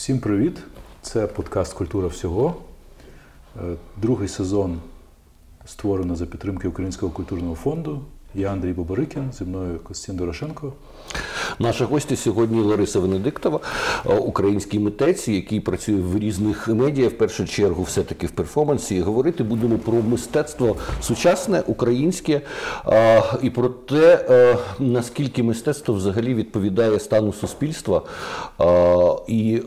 Всім привіт! Це подкаст Культура всього. Е, другий сезон створено за підтримки Українського культурного фонду. Я Андрій Бобарикін, зі мною Костянтин Дорошенко. Наша гостя сьогодні Лариса Венедиктова, е, український митець, який працює в різних медіа, в першу чергу, все-таки в перформансі. І Говорити будемо про мистецтво сучасне, українське е, і про те, е, наскільки мистецтво взагалі відповідає стану суспільства. І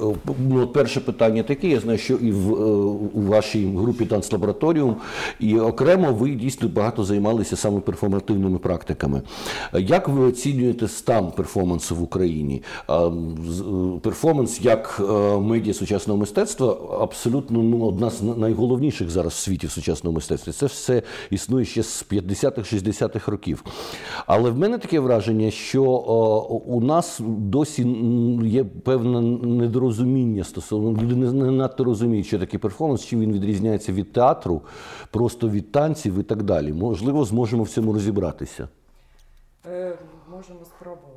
ну, перше питання таке: я знаю, що і в у вашій групі Танцлабораторіум, і окремо ви дійсно багато займалися саме перформативними практиками. Як ви оцінюєте стан перформансу в Україні. Е, перформанс як е, медіа сучасного мистецтва абсолютно ну, одна з найголовніших зараз в світі в сучасному мистецтві. Це все існує ще з 50-х, 60-х років. Але в мене таке враження, що е, у нас досі є певне недорозуміння стосовно люди не надто розуміють, що таке перформанс, чи він відрізняється від театру, просто від танців і так далі. Можливо, зможемо в цьому розібратися. Можемо спробувати.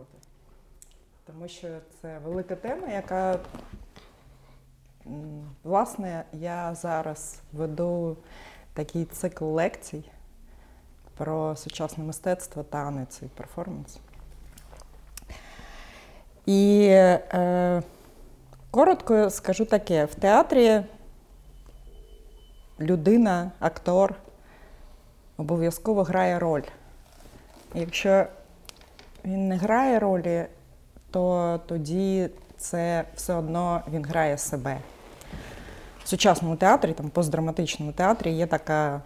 Тому що це велика тема, яка, власне, я зараз веду такий цикл лекцій про сучасне мистецтво, танець і перформанс. І е, коротко скажу таке: в театрі людина, актор обов'язково грає роль. Якщо він не грає ролі, то тоді це все одно він грає себе. В сучасному театрі, там постдраматичному театрі є така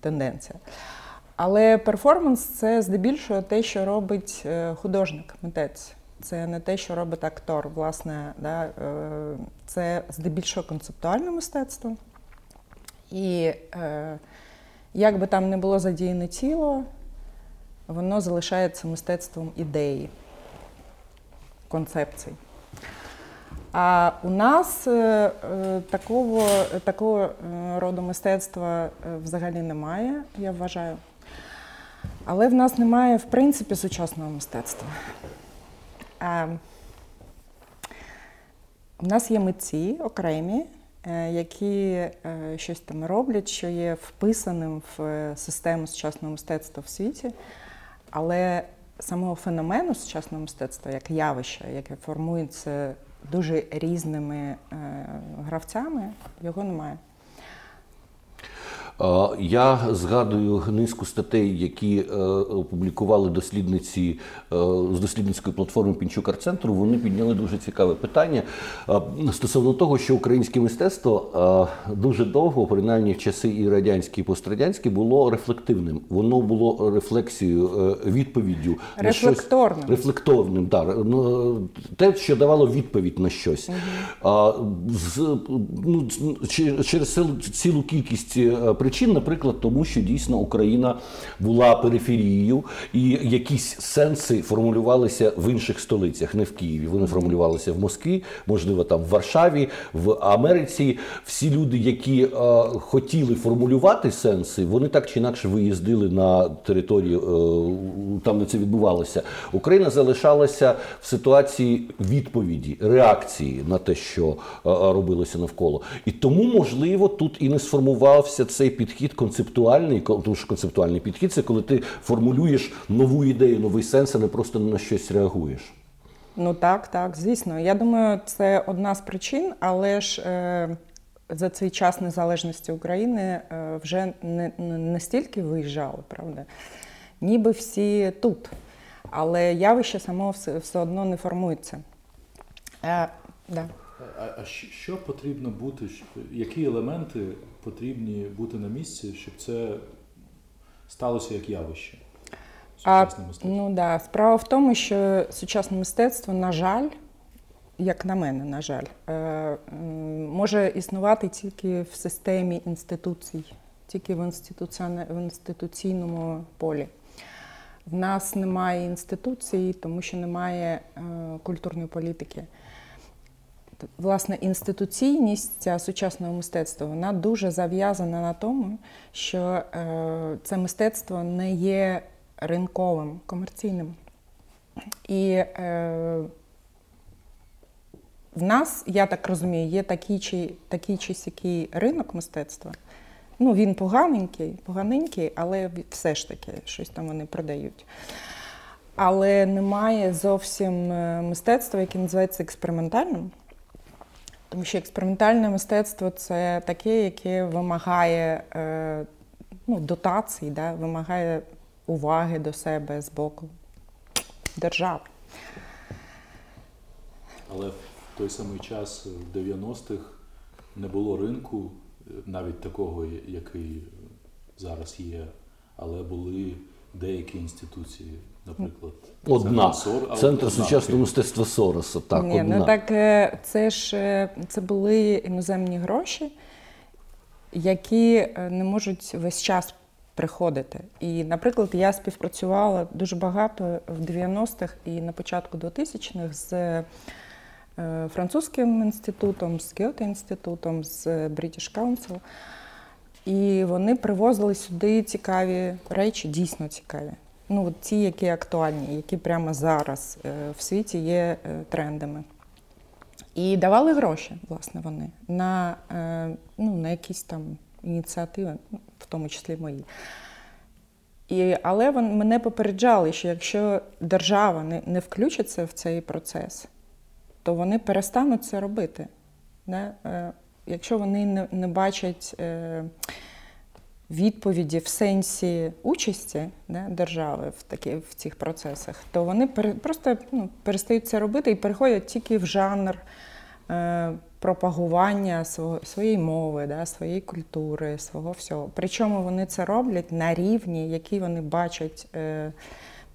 тенденція. Але перформанс це здебільшого те, що робить е, художник, митець. Це не те, що робить актор. Власне, да, е, це здебільшого концептуальне мистецтво. І е, як би там не було задіяне тіло, воно залишається мистецтвом ідеї, концепцій. А у нас е, е, такого такого е, роду мистецтва взагалі немає, я вважаю. Але в нас немає, в принципі, сучасного мистецтва. У нас є митці окремі, які щось там роблять, що є вписаним в систему сучасного мистецтва в світі. Але самого феномену сучасного мистецтва як явища, яке формується дуже різними е, гравцями, його немає. Я згадую низку статей, які е, опублікували дослідниці е, з дослідницької платформи Пінчук Арт-центру. Вони підняли дуже цікаве питання стосовно того, що українське мистецтво дуже довго, принаймні в часи і радянські, і пострадянські, було рефлективним. Воно було рефлексією, е, відповіддю рефлекторним. На щось, рефлекторним, так. Ну, те, що давало відповідь на щось. Угу. З, ну, Через цілу кількість причин наприклад, тому що дійсно Україна була периферією, і якісь сенси формулювалися в інших столицях, не в Києві. Вони формулювалися в Москві, можливо, там в Варшаві, в Америці. Всі люди, які е, хотіли формулювати сенси, вони так чи інакше виїздили на територію, е, там де це відбувалося. Україна залишалася в ситуації відповіді, реакції на те, що е, робилося навколо. І тому, можливо, тут і не сформувався цей підхід концептуальний, тому що концептуальний підхід це коли ти формулюєш нову ідею, новий сенс, а не просто на щось реагуєш. Ну так, так, звісно. Я думаю, це одна з причин, але ж е, за цей час незалежності України е, вже не, не виїжджали, правда? Ніби всі тут. Але явище само все, все одно не формується. Е, да. А, а що потрібно бути? Які елементи потрібні бути на місці, щоб це сталося як явище? А, ну да. Справа в тому, що сучасне мистецтво, на жаль, як на мене, на жаль, е, може існувати тільки в системі інституцій, тільки в в інституційному полі. В нас немає інституцій, тому що немає е, культурної політики власне інституційність сучасного мистецтва вона дуже зав'язана на тому, що е, це мистецтво не є ринковим, комерційним. І е, в нас, я так розумію, є такий чи такий чи сякий ринок мистецтва. Ну, він поганенький, поганенький, але все ж таки щось там вони продають. Але немає зовсім е, мистецтва, яке називається експериментальним. Тому що експериментальне мистецтво це таке, яке вимагає е, ну, дотацій, да, вимагає уваги до себе з боку держави. Але в той самий час, в 90-х, не було ринку, е, навіть такого, який зараз є, але були деякі інституції, наприклад, Одна. Центр Сор- Центр одна. сучасного мистецтва Сороса. Так, Ні, одна. ну так е, це ж е, це були іноземні гроші, які е, не можуть весь час приходити. І, наприклад, я співпрацювала дуже багато в 90-х і на початку 2000-х з французьким інститутом, з Гьоте інститутом, з British Council. І вони привозили сюди цікаві речі, дійсно цікаві. Ну, ті, які актуальні, які прямо зараз е, в світі є е, трендами. І давали гроші, власне, вони на, е, ну, на якісь там ініціативи, в тому числі мої. І, але вони мене попереджали, що якщо держава не, не включиться в цей процес, то вони перестануть це робити. Не? Якщо вони не, не бачать відповіді в сенсі участі не, держави в, такі, в цих процесах, то вони пере, просто ну, перестають це робити і переходять тільки в жанр е, пропагування свого, своєї мови, да, своєї культури, свого всього. Причому вони це роблять на рівні, який вони бачать е,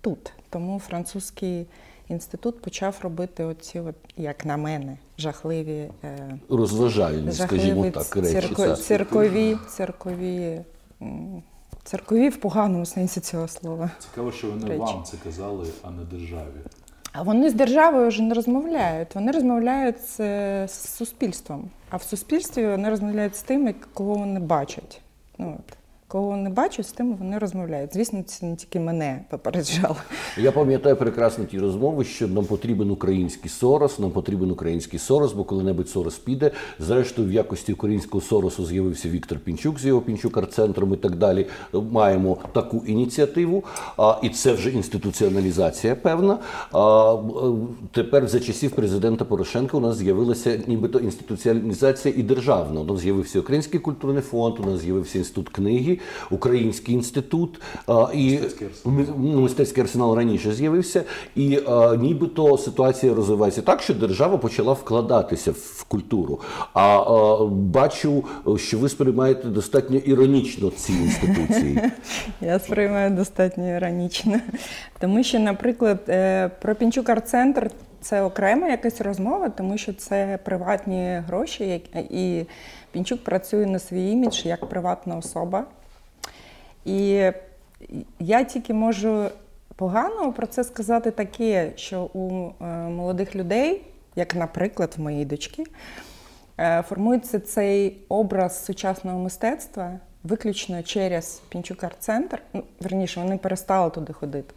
тут. Тому французький інститут почав робити оці, от, як на мене, жахливі. Е, Розважальні, скажімо так, речі. цирко, циркові, циркові, м, циркові в поганому сенсі цього слова. Цікаво, що вони Речі. вам це казали, а не державі. А вони з державою вже не розмовляють. Вони розмовляють з, з суспільством. А в суспільстві вони розмовляють з тими, кого вони бачать. Ну, от. Кого вони бачать, з тим вони розмовляють. Звісно, це не тільки мене попереджали. Я пам'ятаю прекрасно ті розмови, що нам потрібен український Сорос, нам потрібен український Сорос, бо коли-небудь Сорос піде. Зрештою, в якості українського Соросу з'явився Віктор Пінчук з його Пінчук арт-центром і так далі. Маємо таку ініціативу, а, і це вже інституціоналізація певна. А, тепер за часів президента Порошенка у нас з'явилася нібито інституціалізація і державна. У нас з'явився Український культурний фонд, у нас з'явився інститут книги, Український інститут а, і Мистецький арсенал. Ми- ну, мистецький арсенал раніше з'явився, і нібито ситуація розвивається так, що держава почала вкладатися в культуру. А бачу, що ви сприймаєте достатньо іронічно ці інституції. Я сприймаю достатньо іронічно. Тому що, наприклад, е, про Пінчук арт-центр це окрема якась розмова, тому що це приватні гроші, і Пінчук працює на свій імідж як приватна особа. І я тільки можу погано про це сказати таке, що у е, молодих людей, як, наприклад, в моїй дочки, е, формується цей образ сучасного мистецтва виключно через Пінчук арт-центр. Ну, верніше, вони перестали туди ходити.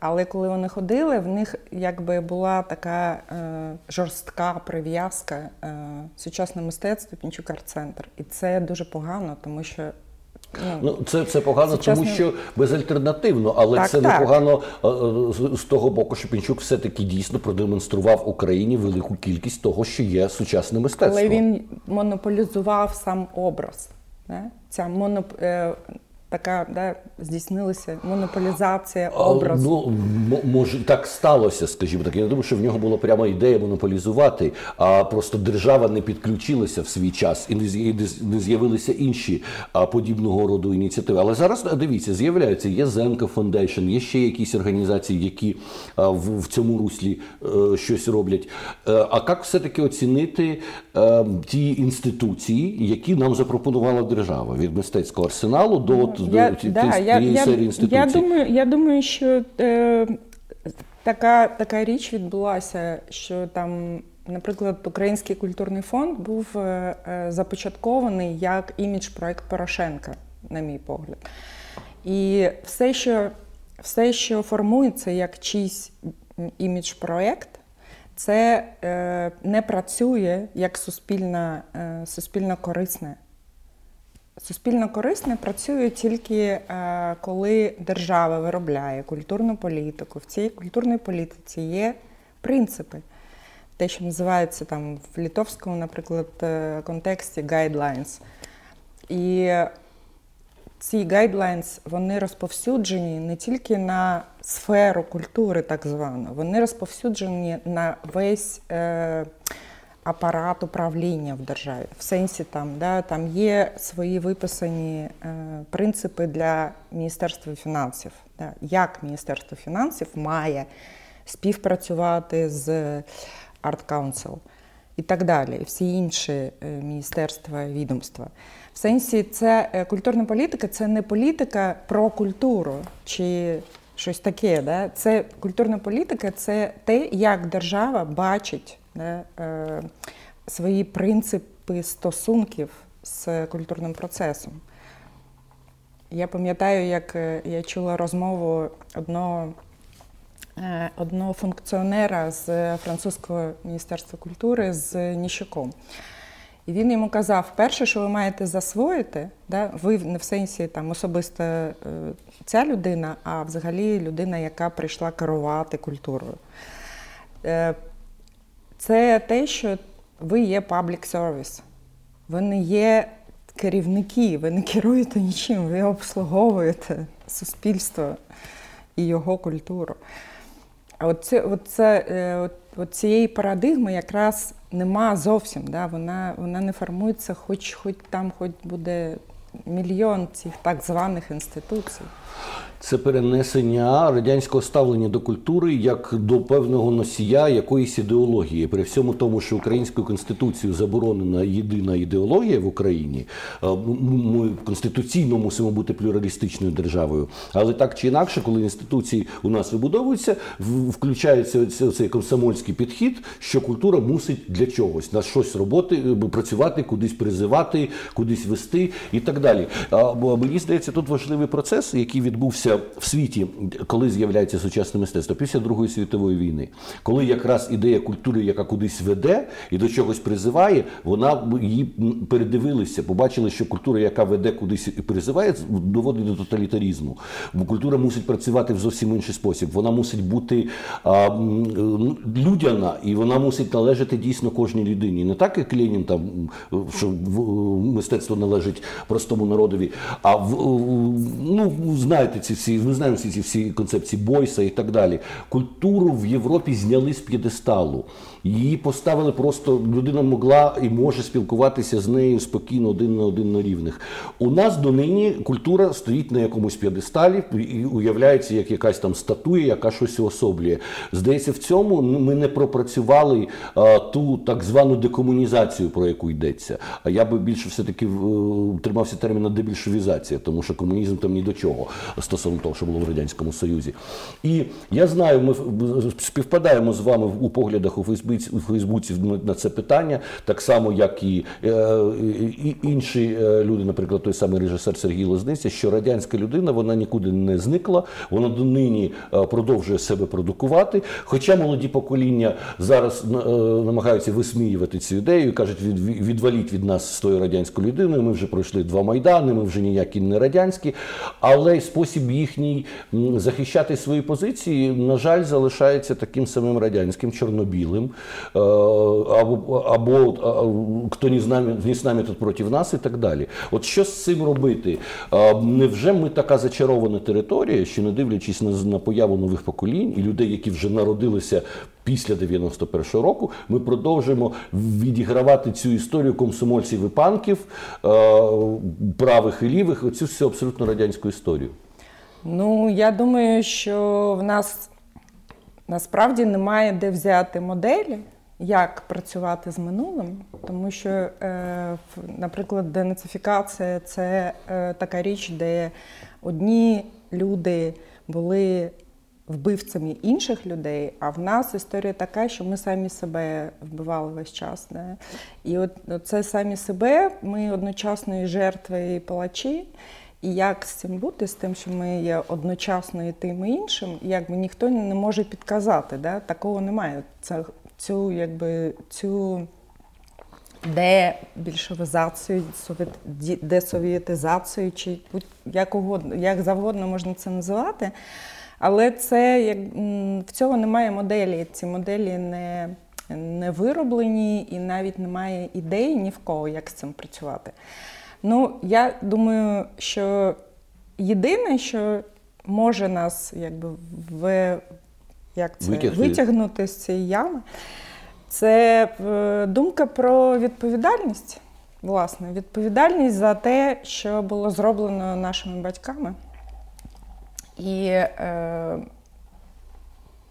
Але коли вони ходили, в них якби була така е, жорстка прив'язка е, сучасне мистецтво Пінчук арт-центр. І це дуже погано, тому що ну, Ну, це, це погано, Сучасний... тому що безальтернативно, але Так, це так. непогано е, е, з, з того боку, що Пінчук все-таки дійсно продемонстрував Україні велику кількість того, що є сучасне мистецтво. Але він монополізував сам образ. Не? Ця моноп... е, така да, здійснилася монополізація образу. Ну, може, так сталося, скажімо так. Я не думаю, що в нього була пряма ідея монополізувати, а просто держава не підключилася в свій час і не з'явилися інші подібного роду ініціативи. Але зараз дивіться, з'являються є Zenko Foundation, є ще якісь організації, які в, в цьому руслі е, щось роблять. Е, а як все-таки оцінити е, ті інституції, які нам запропонувала держава від мистецького арсеналу до, от, Я, да, я, я, я, думаю, я думаю, що е, така, така річ відбулася, що там, наприклад, Український культурний фонд був е, е, започаткований як імідж-проект Порошенка, на мій погляд. І все, що, все, що формується як чийсь імідж-проект, це е, не працює як суспільно, е, суспільно корисне. Суспільно корисне працює тільки е, коли держава виробляє культурну політику. В цій культурній політиці є принципи. Те, що називається там в літовському, наприклад, е, контексті guidelines. І ці guidelines, вони розповсюджені не тільки на сферу культури, так звану, вони розповсюджені на весь е, апарат управління в державі. В сенсі там, да, там є свої виписані е, принципи для Міністерства фінансів. Да, Як Міністерство фінансів має співпрацювати з Art Council і так далі, і всі інші е, міністерства відомства. В сенсі, це е, культурна політика це не політика про культуру чи щось таке. Да? Це культурна політика це те, як держава бачить да, е, свої принципи стосунків з культурним процесом. Я пам'ятаю, як е, я чула розмову одного е, одного функціонера з французького міністерства культури з Ніщуком. І він йому казав: перше, що ви маєте засвоїти, да, ви не в сенсі там особисто е, ця людина, а взагалі людина, яка прийшла керувати культурою. Це те, що ви є public service. Ви не є керівники, ви не керуєте нічим, ви обслуговуєте суспільство і його культуру. А от, це, от, е, цієї парадигми якраз нема зовсім. Да? Вона вона не формується, хоч, хоч там хоч буде мільйон цих так званих інституцій. Це перенесення радянського ставлення до культури як до певного носія якоїсь ідеології. При всьому тому, що українською конституцією заборонена єдина ідеологія в Україні, ми конституційно мусимо бути плюралістичною державою. Але так чи інакше, коли інституції у нас вибудовуються, включається цей комсомольський підхід, що культура мусить для чогось на щось роботи, працювати, кудись призивати, кудись вести і так далі. А мені здається, тут важливий процес, який відбувся в світі, коли з'являється сучасне мистецтво після Другої світової війни, коли якраз ідея культури, яка кудись веде і до чогось призиває, вона її передивилися, побачили, що культура, яка веде кудись і призиває, доводить до тоталітарізму. Бо культура мусить працювати в зовсім інший спосіб. Вона мусить бути а, людяна і вона мусить належати дійсно кожній людині. Не так, як Ленін там, що мистецтво належить простому народові, а в ну знаєте ці всі, ми знаємо всі ці всі концепції Бойса і так далі. Культуру в Європі зняли з п'єдесталу. Її поставили просто, людина могла і може спілкуватися з нею спокійно один на один на рівних. У нас донині культура стоїть на якомусь п'єдесталі і уявляється як якась там статуя, яка щось уособлює. Здається, в цьому ми не пропрацювали а, ту так звану декомунізацію, про яку йдеться. А я би більше все-таки тримався терміна дебільшовізація, тому що комунізм там ні до чого стосовно того, що було в Радянському Союзі. І я знаю, ми співпадаємо з вами у поглядах у Фейсбуці, у Фейсбуці на це питання, так само, як і, е, інші е, люди, наприклад, той самий режисер Сергій Лозниця, що радянська людина вона нікуди не зникла, вона донині е, продовжує себе продукувати. Хоча молоді покоління зараз намагаються висміювати цю ідею, кажуть, відваліть від нас з тою радянською людиною. Ми вже пройшли два майдани, ми вже ніякі не радянські, але спосіб їхній захищати свої позиції, на жаль, залишається таким самим радянським чорнобілим, або або хто не з нами не з нами тут проти нас, і так далі. От що з цим робити? Невже ми така зачарована територія, що не дивлячись на, на появу нових поколінь і людей, які вже народилися після 91-го року, ми продовжуємо відігравати цю історію комсомольців і панків, е, правих і лівих, оцю всю абсолютно радянську історію. Ну, я думаю, що в нас насправді немає де взяти моделі, як працювати з минулим, тому що, е, наприклад, денацифікація це е, така річ, де одні люди були вбивцями інших людей, а в нас історія така, що ми самі себе вбивали весь час. Не? І от це самі себе, ми одночасно і жертви, і палачі. І як з цим бути, з тим, що ми є одночасно і тим і іншим, якби ніхто не може підказати. Да? Такого немає. Це цю, якби, цю дебільшовізацію, десовєтизацію, чи як угодно, як завгодно можна це називати. Але це як в цього немає моделі. Ці моделі не не вироблені і навіть немає ідеї ні в кого, як з цим працювати. Ну, я думаю, що єдине, що може нас якби в як це Витягти. витягнути з цієї ями, це е, думка про відповідальність. Власне, відповідальність за те, що було зроблено нашими батьками. І е,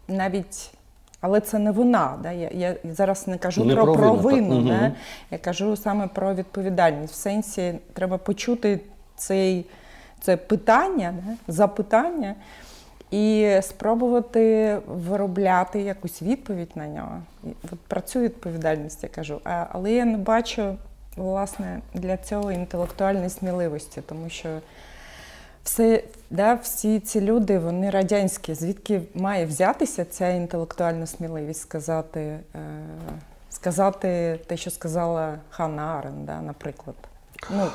навіть, але це не вина. Да? Я я зараз не кажу не про провину. Да? Угу. Я кажу саме про відповідальність. В сенсі треба почути цей, це питання, да? запитання і спробувати виробляти якусь відповідь на нього. От Про цю відповідальність я кажу. А, але я не бачу власне для цього інтелектуальної сміливості, тому що все, да, всі ці люди, вони радянські. Звідки має взятися ця інтелектуальна сміливість сказати, е, сказати те, що сказала Ханна Арен, да, наприклад. Ну,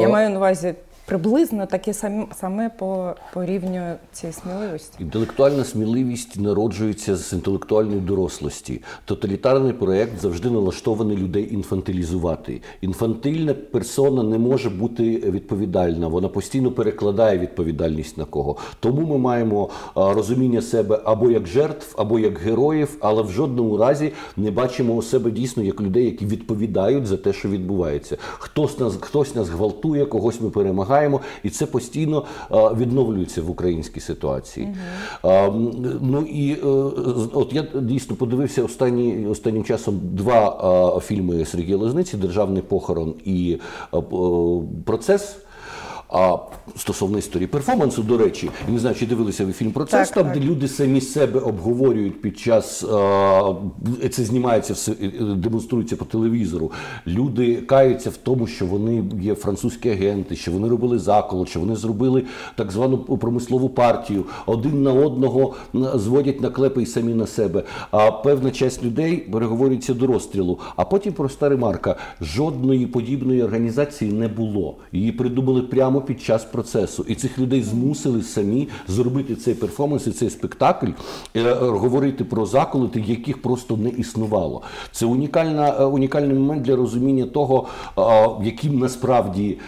Я маю на увазі приблизно таке саме, по, по рівню цієї сміливості. Інтелектуальна сміливість народжується з інтелектуальної дорослості. Тоталітарний проєкт завжди налаштований людей інфантилізувати. Інфантильна персона не може бути відповідальна, вона постійно перекладає відповідальність на кого. Тому ми маємо розуміння себе або як жертв, або як героїв, але в жодному разі не бачимо у себе дійсно як людей, які відповідають за те, що відбувається. Хтось нас, хтось нас гвалтує, когось ми перемагаємо шукаємо, і це постійно відновлюється в українській ситуації. Угу. Ну і е, от я дійсно подивився останні, останнім часом два фільми Сергія Лозниці Державний похорон і процес. А стосовно історії перформансу, до речі, я не знаю, чи дивилися ви фільм процес, так, там, так. де люди самі себе обговорюють під час а, це знімається все демонструється по телевізору. Люди каються в тому, що вони є французькі агенти, що вони робили заколот, що вони зробили так звану промислову партію. Один на одного зводять наклепи і самі на себе. А певна часть людей переговорюється до розстрілу. А потім проста ремарка: жодної подібної організації не було. Її придумали прямо під час процесу, і цих людей змусили самі зробити цей перформанс, і цей спектакль, е, говорити про заколоти, яких просто не існувало. Це унікальна, е, унікальний момент для розуміння того, яким насправді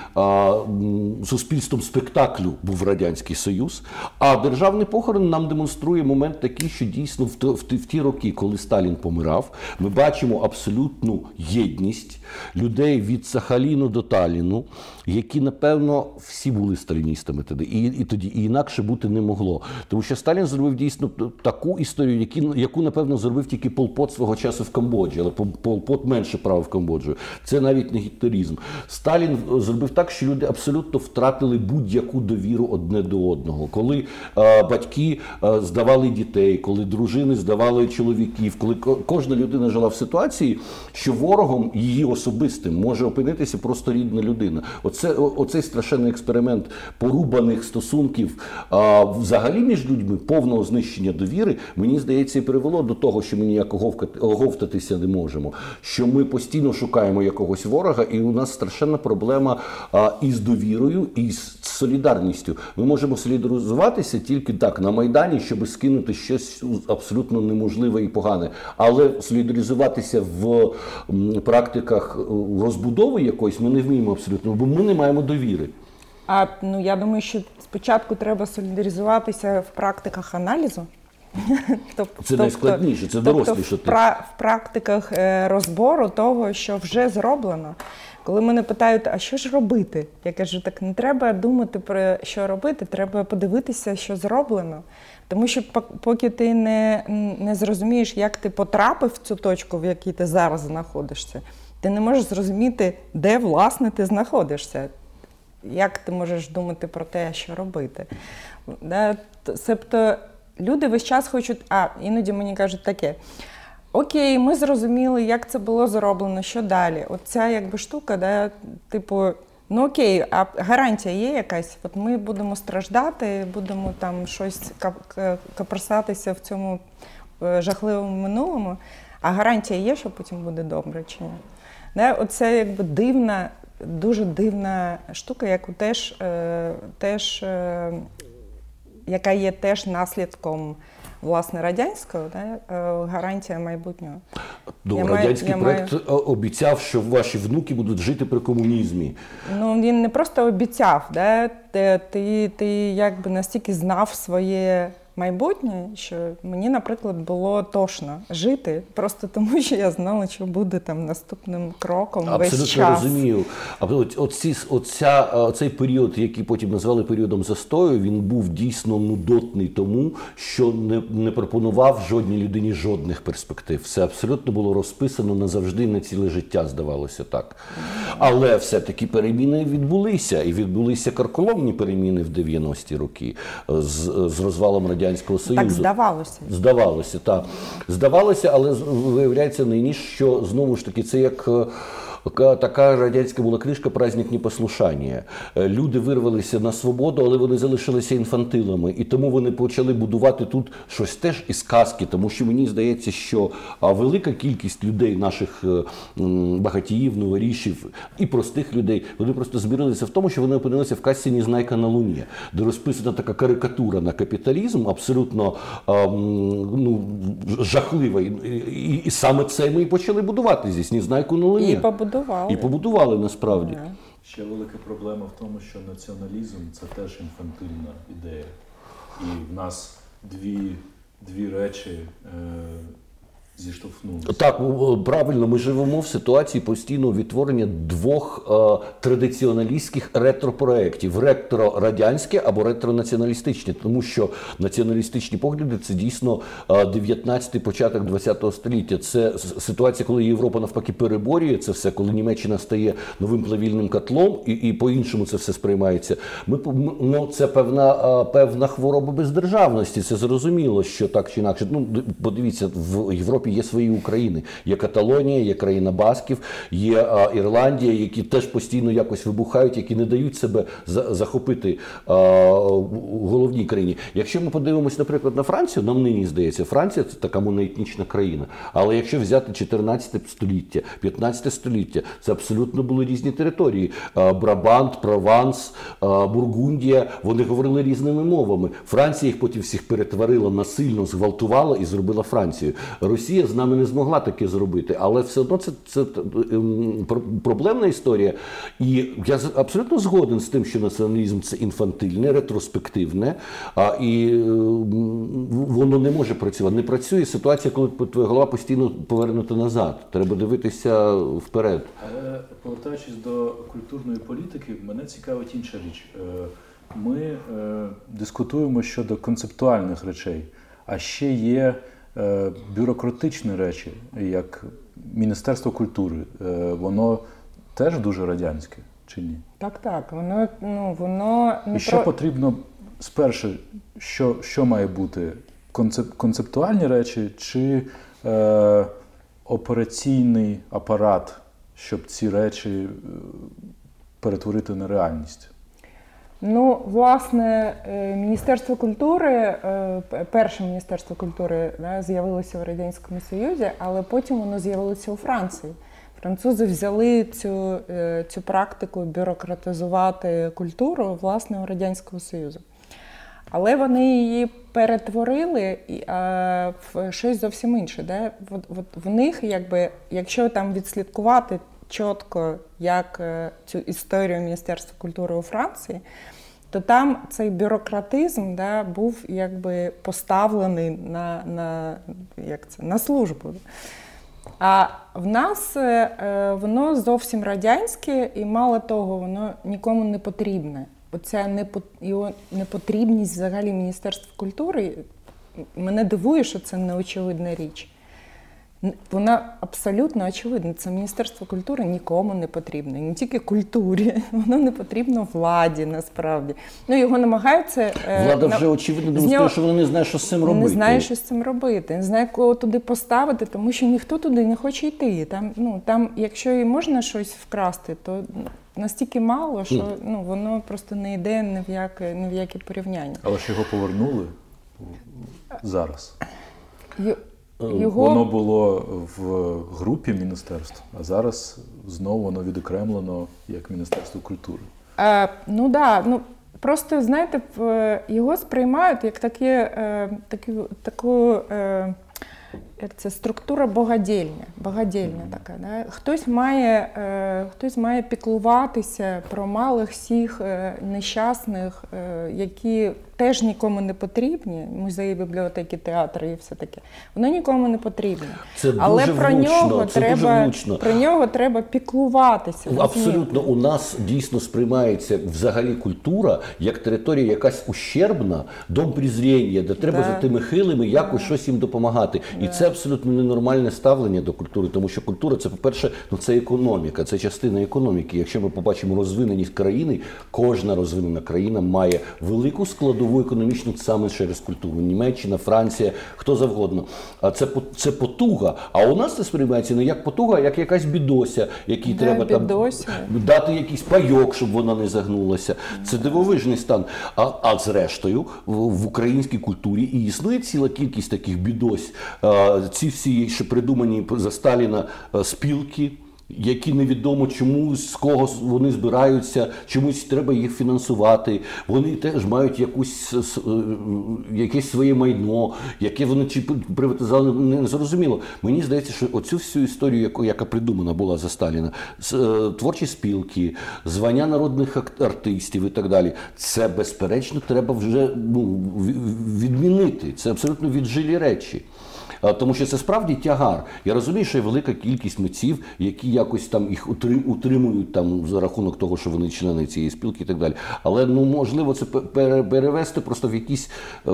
суспільством спектаклю був радянський союз. А державний похорон нам демонструє момент такий, що дійсно в ті роки, коли Сталін помирав, ми бачимо абсолютну єдність людей від Сахаліну до Таліну, які напевно всі були сталіністами тоді, і і тоді і інакше бути не могло. Тому що Сталін зробив дійсно таку історію, яку, яку напевно зробив тільки Полпот свого часу в Камбоджі, але Полпот менше правив Камбоджу. Це навіть не гітлерізм. Сталін зробив так, що люди абсолютно втратили будь-яку довіру одне до одного. Коли е, батьки е, здавали дітей, коли дружини здавали чоловіків, коли кожна людина жила в ситуації, що ворогом її особистим може опинитися просто рідна людина. Оце оцей страшенний експеримент порубаних стосунків а, взагалі між людьми, повного знищення довіри, мені здається, і привело до того, що ми ніяк оговтатися не можемо. Що ми постійно шукаємо якогось ворога, і у нас страшенна проблема а, із довірою і з солідарністю. Ми можемо солідаризуватися тільки так на майдані, щоб скинути щось абсолютно неможливе і погане, але солідаризуватися в практиках е, розбудови якоїсь ми не вміємо абсолютно, бо ми не маємо довіри. А ну я думаю, що спочатку треба солідаризуватися в практиках аналізу. Тобто, це найскладніше, це доросліше. Тобто в, пра в практиках е, розбору того, що вже зроблено. Коли мене питають, а що ж робити? Я кажу, так не треба думати про що робити, треба подивитися, що зроблено. Тому що поки ти не, не зрозумієш, як ти потрапив в цю точку, в якій ти зараз знаходишся, ти не можеш зрозуміти, де власне ти знаходишся. Як ти можеш думати про те, що робити? Тобто люди весь час хочуть, а іноді мені кажуть таке. Окей, ми зрозуміли, як це було зроблено, що далі. Оця якби штука, да, типу, ну окей, а гарантія є якась? От ми будемо страждати, будемо там щось капросатися в цьому е, жахливому минулому. А гарантія є, що потім буде добре чи ні? Да? Оце якби дивна, дуже дивна штука, яку теж, е, теж е, яка є теж наслідком власне радянського, да? е, гарантія майбутнього. Ну, Я маю- радянський я проект е, обіцяв, що ваші внуки будуть жити при комунізмі. Ну він не просто обіцяв, да? ти, ти, ти якби настільки знав своє майбутнє, що мені, наприклад, було тошно жити, просто тому що я знала, що буде там наступним кроком весь Абсолютно час. розумію. А от- оця, е, цей період, який потім назвали періодом застою, він був дійсно нудотний тому, що не, не пропонував жодній людині жодних перспектив. Все абсолютно було розписано назавжди на ціле життя, здавалося так. Але все-таки переміни відбулися, і відбулися карколомні переміни в 90-ті роки е, з, з розвалом Радянського Союзу. Так здавалося. Здавалося, так. Здавалося, але виявляється нині, що знову ж таки це як. Ка- Така радянська була книжка Праздник непослушання. Е, Люди вирвалися на свободу, але вони залишилися інфантилами. І тому вони почали будувати тут щось теж із казки, тому що мені здається, що велика кількість людей, наших е, багатіїв, новорішів і простих людей, вони просто збірилися в тому, що вони опинилися в казці Незнайка на Луні, де розписана така карикатура на капіталізм, абсолютно ну, жахлива. І, саме це ми і почали будувати зі Незнайку на Луні. І побудували. І побудували насправді. Да. Ще велика проблема в тому, що націоналізм це теж інфантильна ідея. І в нас дві, дві речі е, зіштовхнулися. Так, правильно, ми живемо в ситуації постійного відтворення двох е, традиціоналістських ретро-проєктів: ретро-радянське або ретро-націоналістичне, тому що націоналістичні погляди це дійсно е, 19-й початок 20-го століття. Це ситуація, коли Європа навпаки переборює це все, коли Німеччина стає новим плавільним котлом, і, і по-іншому це все сприймається. Ми ну, це певна, е, певна хвороба бездержавності. Це зрозуміло, що так чи інакше. Ну, подивіться, в Європі є свої України. Є Каталонія, є країна Басків, є Ірландія, які теж постійно якось вибухають, які не дають себе за- захопити в головній країні. Якщо ми подивимося, наприклад, на Францію, нам нині здається, Франція це така моноетнічна країна. Але якщо взяти 14 століття, 15 століття, це абсолютно були різні території. Брабант, Прованс, Бургундія, вони говорили різними мовами. Франція їх потім всіх перетворила насильно, зґвалтувала і зробила Францію. Росія з нами не змогла таке зробити, але все одно це, це ем, проблемна історія. І я абсолютно згоден з тим, що націоналізм це інфантильне, ретроспективне, а, і ем, воно не може працювати. Не працює ситуація, коли твоя голова постійно повернута назад. Треба дивитися вперед. Повертаючись до культурної політики, мене цікавить інша річ. Е, Ми е, дискутуємо щодо концептуальних речей, а ще є е, бюрократичні речі, як Міністерство культури. Е, Воно теж дуже радянське, чи ні? Так, так. Воно ну воно не І що потрібно спершу, що, що має бути? Концеп, концептуальні речі чи е, операційний апарат, щоб ці речі е, перетворити на реальність? Ну, власне, е, Міністерство культури, е, перше міністерство культури да, з'явилося в Радянському Союзі, але потім воно з'явилося у Франції. Французи взяли цю, е, цю практику бюрократизувати культуру власне у Радянського Союзу. Але вони її перетворили в щось зовсім інше. Да? От, от в них, якби, якщо там відслідкувати чітко, як е, цю історію Міністерства культури у Франції, то там цей бюрократизм да, був якби поставлений на, на, як це, на службу. А в нас е, е, воно зовсім радянське, і мало того, воно нікому не потрібне. Оця його непотрібність взагалі Міністерства культури мене дивує, що це неочевидна річ. Вона абсолютно очевидна. Це Міністерство культури нікому не потрібне, не тільки культурі, воно не потрібно владі насправді. Ну його намагаються е, Влада на- вже очевидно демонструє, нього- що вона не знає, що з цим робити. не знає, що з цим робити, не знає, кого туди поставити, тому що ніхто туди не хоче йти. Там, ну, там, якщо і можна щось вкрасти, то настільки мало, що ну, воно просто не йде ні в яке, ні в яке порівняння. Але ж його повернули зараз. Й- його Воно було в групі міністерств, а зараз знову воно відокремлено як Міністерство культури. Е, ну да, ну просто знаєте, його сприймають як таке, е, таку, таку е, це структура богадільня. Богадільня така. Да? Хтось має, е, хтось має піклуватися про малих всіх е, нещасних, е, які теж нікому не потрібні. Музеї, бібліотеки, театри і все таке. Воно нікому не потрібно. Це Але дуже про влучно, нього це треба дуже влучно. про нього треба піклуватися. Абсолютно, у нас дійсно сприймається взагалі культура як територія якась ущербна, дом презріння, де треба Да. за тими хилими якось щось їм допомагати. І це абсолютно ненормальне ставлення до культури, тому що культура це, по-перше, ну це економіка, це частина економіки. Якщо ми побачимо розвиненість країни, кожна розвинена країна має велику складову економічну саме через культуру. Німеччина, Франція, хто завгодно. А це це потуга. А у нас це сприймається не як потуга, а як якась бідося, якій Да, треба там дати якийсь пайок, щоб вона не загнулася. Це дивовижний стан. А, а зрештою, в, в українській культурі і існує ціла кількість таких бідось. А, ці всі ще придумані за Сталіна спілки. Які невідомо чому з кого вони збираються, чомусь треба їх фінансувати. Вони теж мають якусь е, якесь своє майно, яке вони чи приватизували, не зрозуміло. Мені здається, що оцю всю історію, яку яка придумана була за Сталіна, е, творчі спілки, звання народних артистів і так далі, це безперечно треба вже ну, відмінити. Це абсолютно віджилі речі. А, Тому що це справді тягар. Я розумію, що є велика кількість митців, які якось там їх утри- утримують там за рахунок того, що вони члени цієї спілки і так далі. Але ну можливо це пере- перевести просто в якісь е,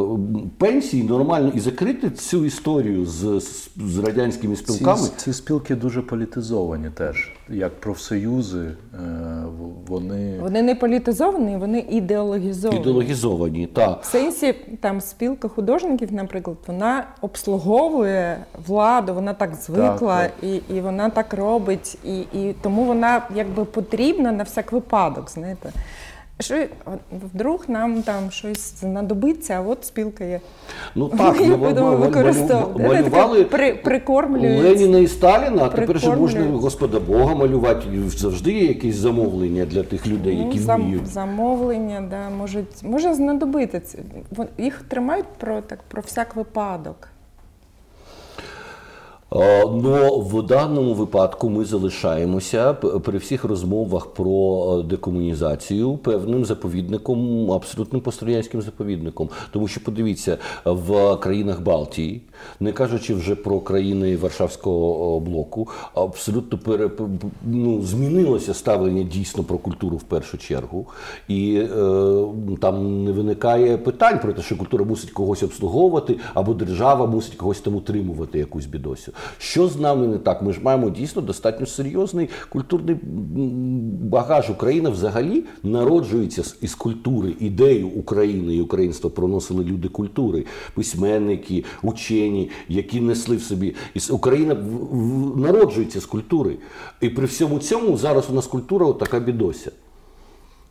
пенсії нормально і закрити цю історію з, з, радянськими спілками. ці спілки дуже політизовані теж. Як профсоюзи, е, вони Вони не політизовані, вони ідеологізовані. Ідеологізовані, так. В сенсі там спілка художників, наприклад, вона обслуговує владу, вона так звикла Так, І, і вона так робить, і, і тому вона якби потрібна на всяк випадок. Знаєте, що вдруг нам там щось знадобиться, а от спілка є. Ну так, Ми ну, будемо використовувати. При- прикормлюють. Леніна і Сталіна, а тепер же можна Господа Бога малювати. Завжди є якісь замовлення для тих людей, які Ну, зам- вміють. замовлення, да, можуть, може знадобитися. Їх тримають про так про всяк випадок. Е, Ну, в даному випадку ми залишаємося при всіх розмовах про е, декомунізацію певним заповідником, абсолютним пострадянським заповідником. Тому що подивіться, в країнах Балтії, не кажучи вже про країни Варшавського е, блоку, абсолютно пере, ну, змінилося ставлення дійсно про культуру в першу чергу. І е, там не виникає питань про те, що культура мусить когось обслуговувати, або держава мусить когось там утримувати якусь бідосю. Що з нами не так? Ми ж маємо дійсно достатньо серйозний культурний багаж. Україна взагалі народжується із культури. Ідею України і українства проносили люди культури, письменники, учені, які несли в собі. І Україна народжується з культури. І при всьому цьому зараз у нас культура така бідося.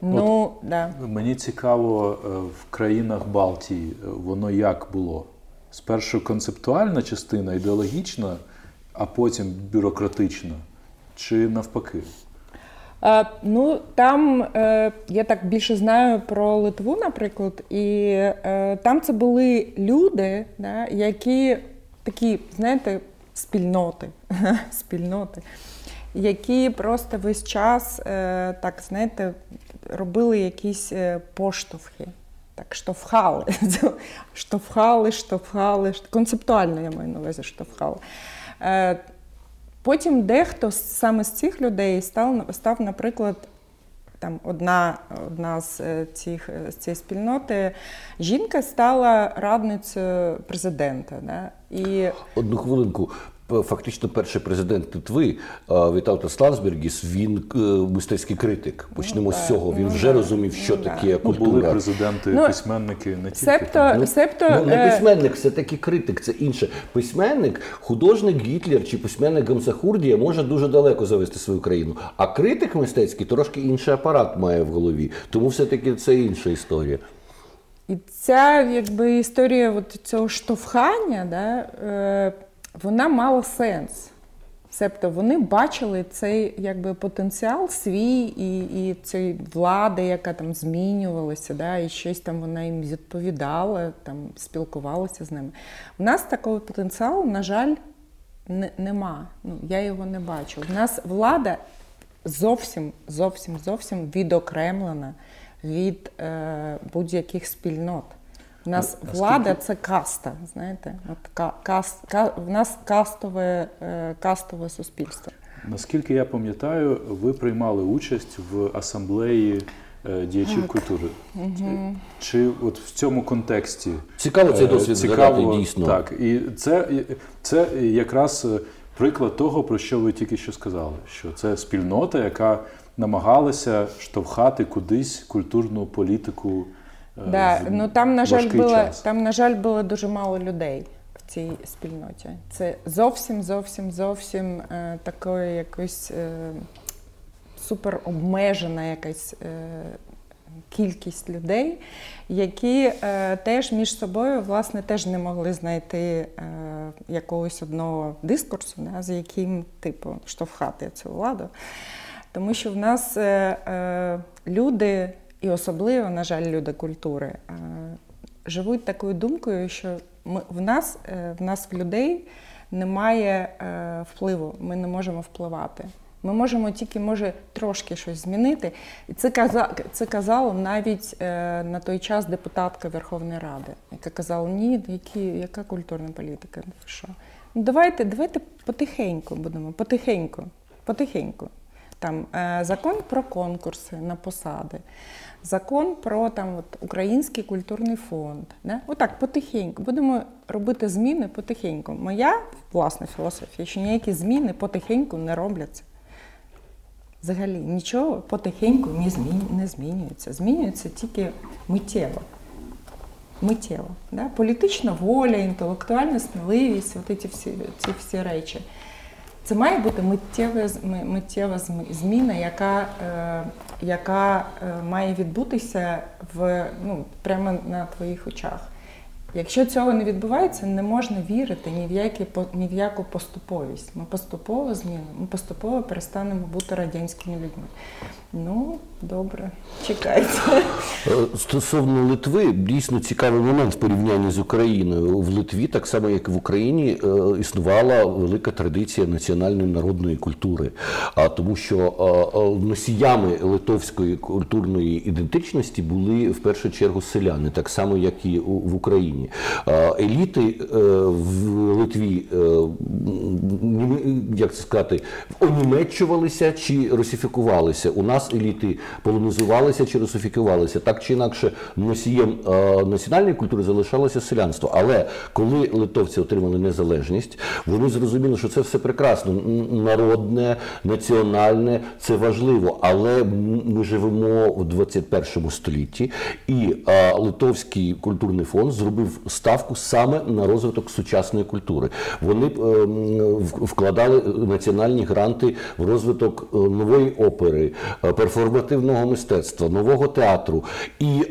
Ну, да. Мені цікаво, е, в країнах Балтії е, воно як було? Спершу концептуальна частина, ідеологічна, а потім бюрократична, чи навпаки? Е, ну там е, я так більше знаю про Литву, наприклад, і е, там це були люди, да, які такі, знаєте, спільноти, спільноти, які просто весь час так, знаєте, робили якісь поштовхи. Так, штовхали, штовхали, штовхали, концептуально я маю на увазі штовхали. Потім дехто саме з цих людей став, став, наприклад, там одна, одна з е, цих е, з цієї спільноти жінка стала радницею президента. Да? І Одну хвилинку. Фактично, перший президент Литви е, Вітаутас він е, мистецький критик. Почнемо з цього. Він ну вже да, розумів, що ну да. таке Ну, були президенти, Ну, письменники, не тільки. себто, там. Ну, себто ну, не е, письменник, все таки критик, це інше. Письменник, художник Гітлер чи письменник Гамсахурдія може дуже далеко завести свою країну. А критик мистецький трошки інший апарат має в голові. Тому все-таки це інша історія. І ця якби історія от цього штовхання, да, е, вона мала сенс. Себто вони бачили цей якби потенціал свій і і цієї влади, яка там змінювалася, да, і щось там вона їм відповідала, там спілкувалася з ними. У нас такого потенціалу, на жаль, не, нема. Ну, Я його не бачу. У нас влада зовсім, зовсім, зовсім відокремлена від е, будь-яких спільнот. У нас а влада скільки... це каста. Знаєте, От каст, ка, в нас кастове е, кастове суспільство. Наскільки я пам'ятаю, ви приймали участь в асамблеї е, діячів так. культури. Угу. Чи от в цьому контексті цікаво цей е, досвід цікаво, згадати, дійсно так, і це це якраз приклад того, про що ви тільки що сказали, що це спільнота, яка намагалася штовхати кудись культурну політику. Е, да, ну там, на жаль, було, там, на жаль, було дуже мало людей в цій спільноті. Це зовсім, зовсім, зовсім е, такої якось е, супер обмежена якась е, кількість людей, які е, теж між собою власне теж не могли знайти е, якогось одного дискурсу, да, з яким типу штовхати цю владу. Тому що в нас е, люди. І особливо, на жаль, люди культури е, живуть такою думкою, що ми, в нас е, в нас в людей немає е, впливу, ми не можемо впливати. Ми можемо тільки, може, трошки щось змінити. І це казала, це казала навіть на той час депутатка Верховної Ради, яка казала, ні, які, яка культурна політика? що? Ну, Давайте давайте потихеньку будемо, потихеньку, потихеньку. Там Закон про конкурси на посади закон про там от, Український культурний фонд. Не? Отак, потихеньку. Будемо робити зміни потихеньку. Моя власна філософія, що ніякі зміни потихеньку не робляться. Взагалі нічого потихеньку не, змін, не змінюється. Змінюється тільки миттєво. Миттєво. Да? Політична воля, інтелектуальна сміливість, от ці всі, ці всі речі. Це має бути миттєва миттєва зміна, яка е, яка е, має відбутися в ну, прямо на твоїх очах. Якщо цього не відбувається, не можна вірити ні в які ні в яку поступовість. Ми поступово змінимо, ми поступово перестанемо бути радянськими людьми. Ну, добре, чекайте. Е, стосовно Литви, дійсно цікавий момент в порівнянні з Україною. В Литві, так само як і в Україні, е, існувала велика традиція національної народної культури, а тому, що е, носіями литовської культурної ідентичності були в першу чергу селяни, так само як і в Україні. Еліти в Литві як це сказати, онімечувалися чи росіфікувалися. У нас еліти полонізувалися чи русифікувалися. Так чи інакше, носієм е, національної культури залишалося селянство. Але коли литовці отримали незалежність, вони зрозуміли, що це все прекрасно. Народне, національне це важливо. Але ми живемо в 21 столітті, і е, Литовський культурний фонд зробив ставку саме на розвиток сучасної культури. Вони е, вкладали національні гранти в розвиток нової опери, перформативного мистецтва, нового театру. І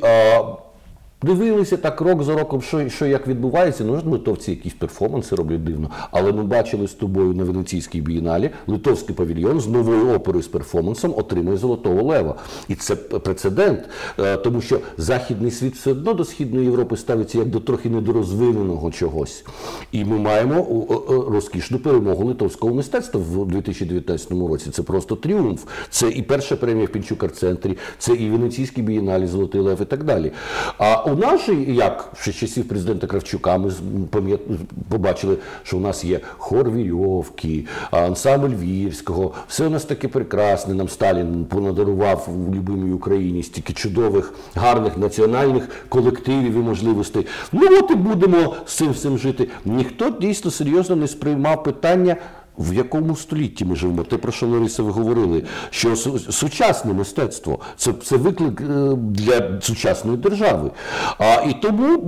Дивилися так рок за роком, що що як відбувається. Ну, литовці якісь перформанси роблять дивно. Але ми бачили з тобою на Венеційській бієналі литовський павільйон з новою оперою з перформансом отримує Золотого Лева. І це прецедент, е, тому що західний світ все одно до Східної Європи ставиться як до трохи недорозвиненого чогось. І ми маємо розкішну перемогу литовського мистецтва в 2019 році. Це просто тріумф. Це і перша премія в Пінчукар-центрі, це і Венеційській бієналі Золотий Лев і так далі. А нас же, як ще часів президента Кравчука, ми побачили, що у нас є хор Вірьовки, ансамбль Вірського. Все у нас таке прекрасне. Нам Сталін понадарував в любимій Україні стільки чудових, гарних національних колективів і можливостей. Ну от і будемо з цим всім жити. Ніхто дійсно серйозно не сприймав питання. В якому столітті ми живемо? Те, про що Лариса ви говорили, що сучасне мистецтво це це виклик е, для сучасної держави. А і тому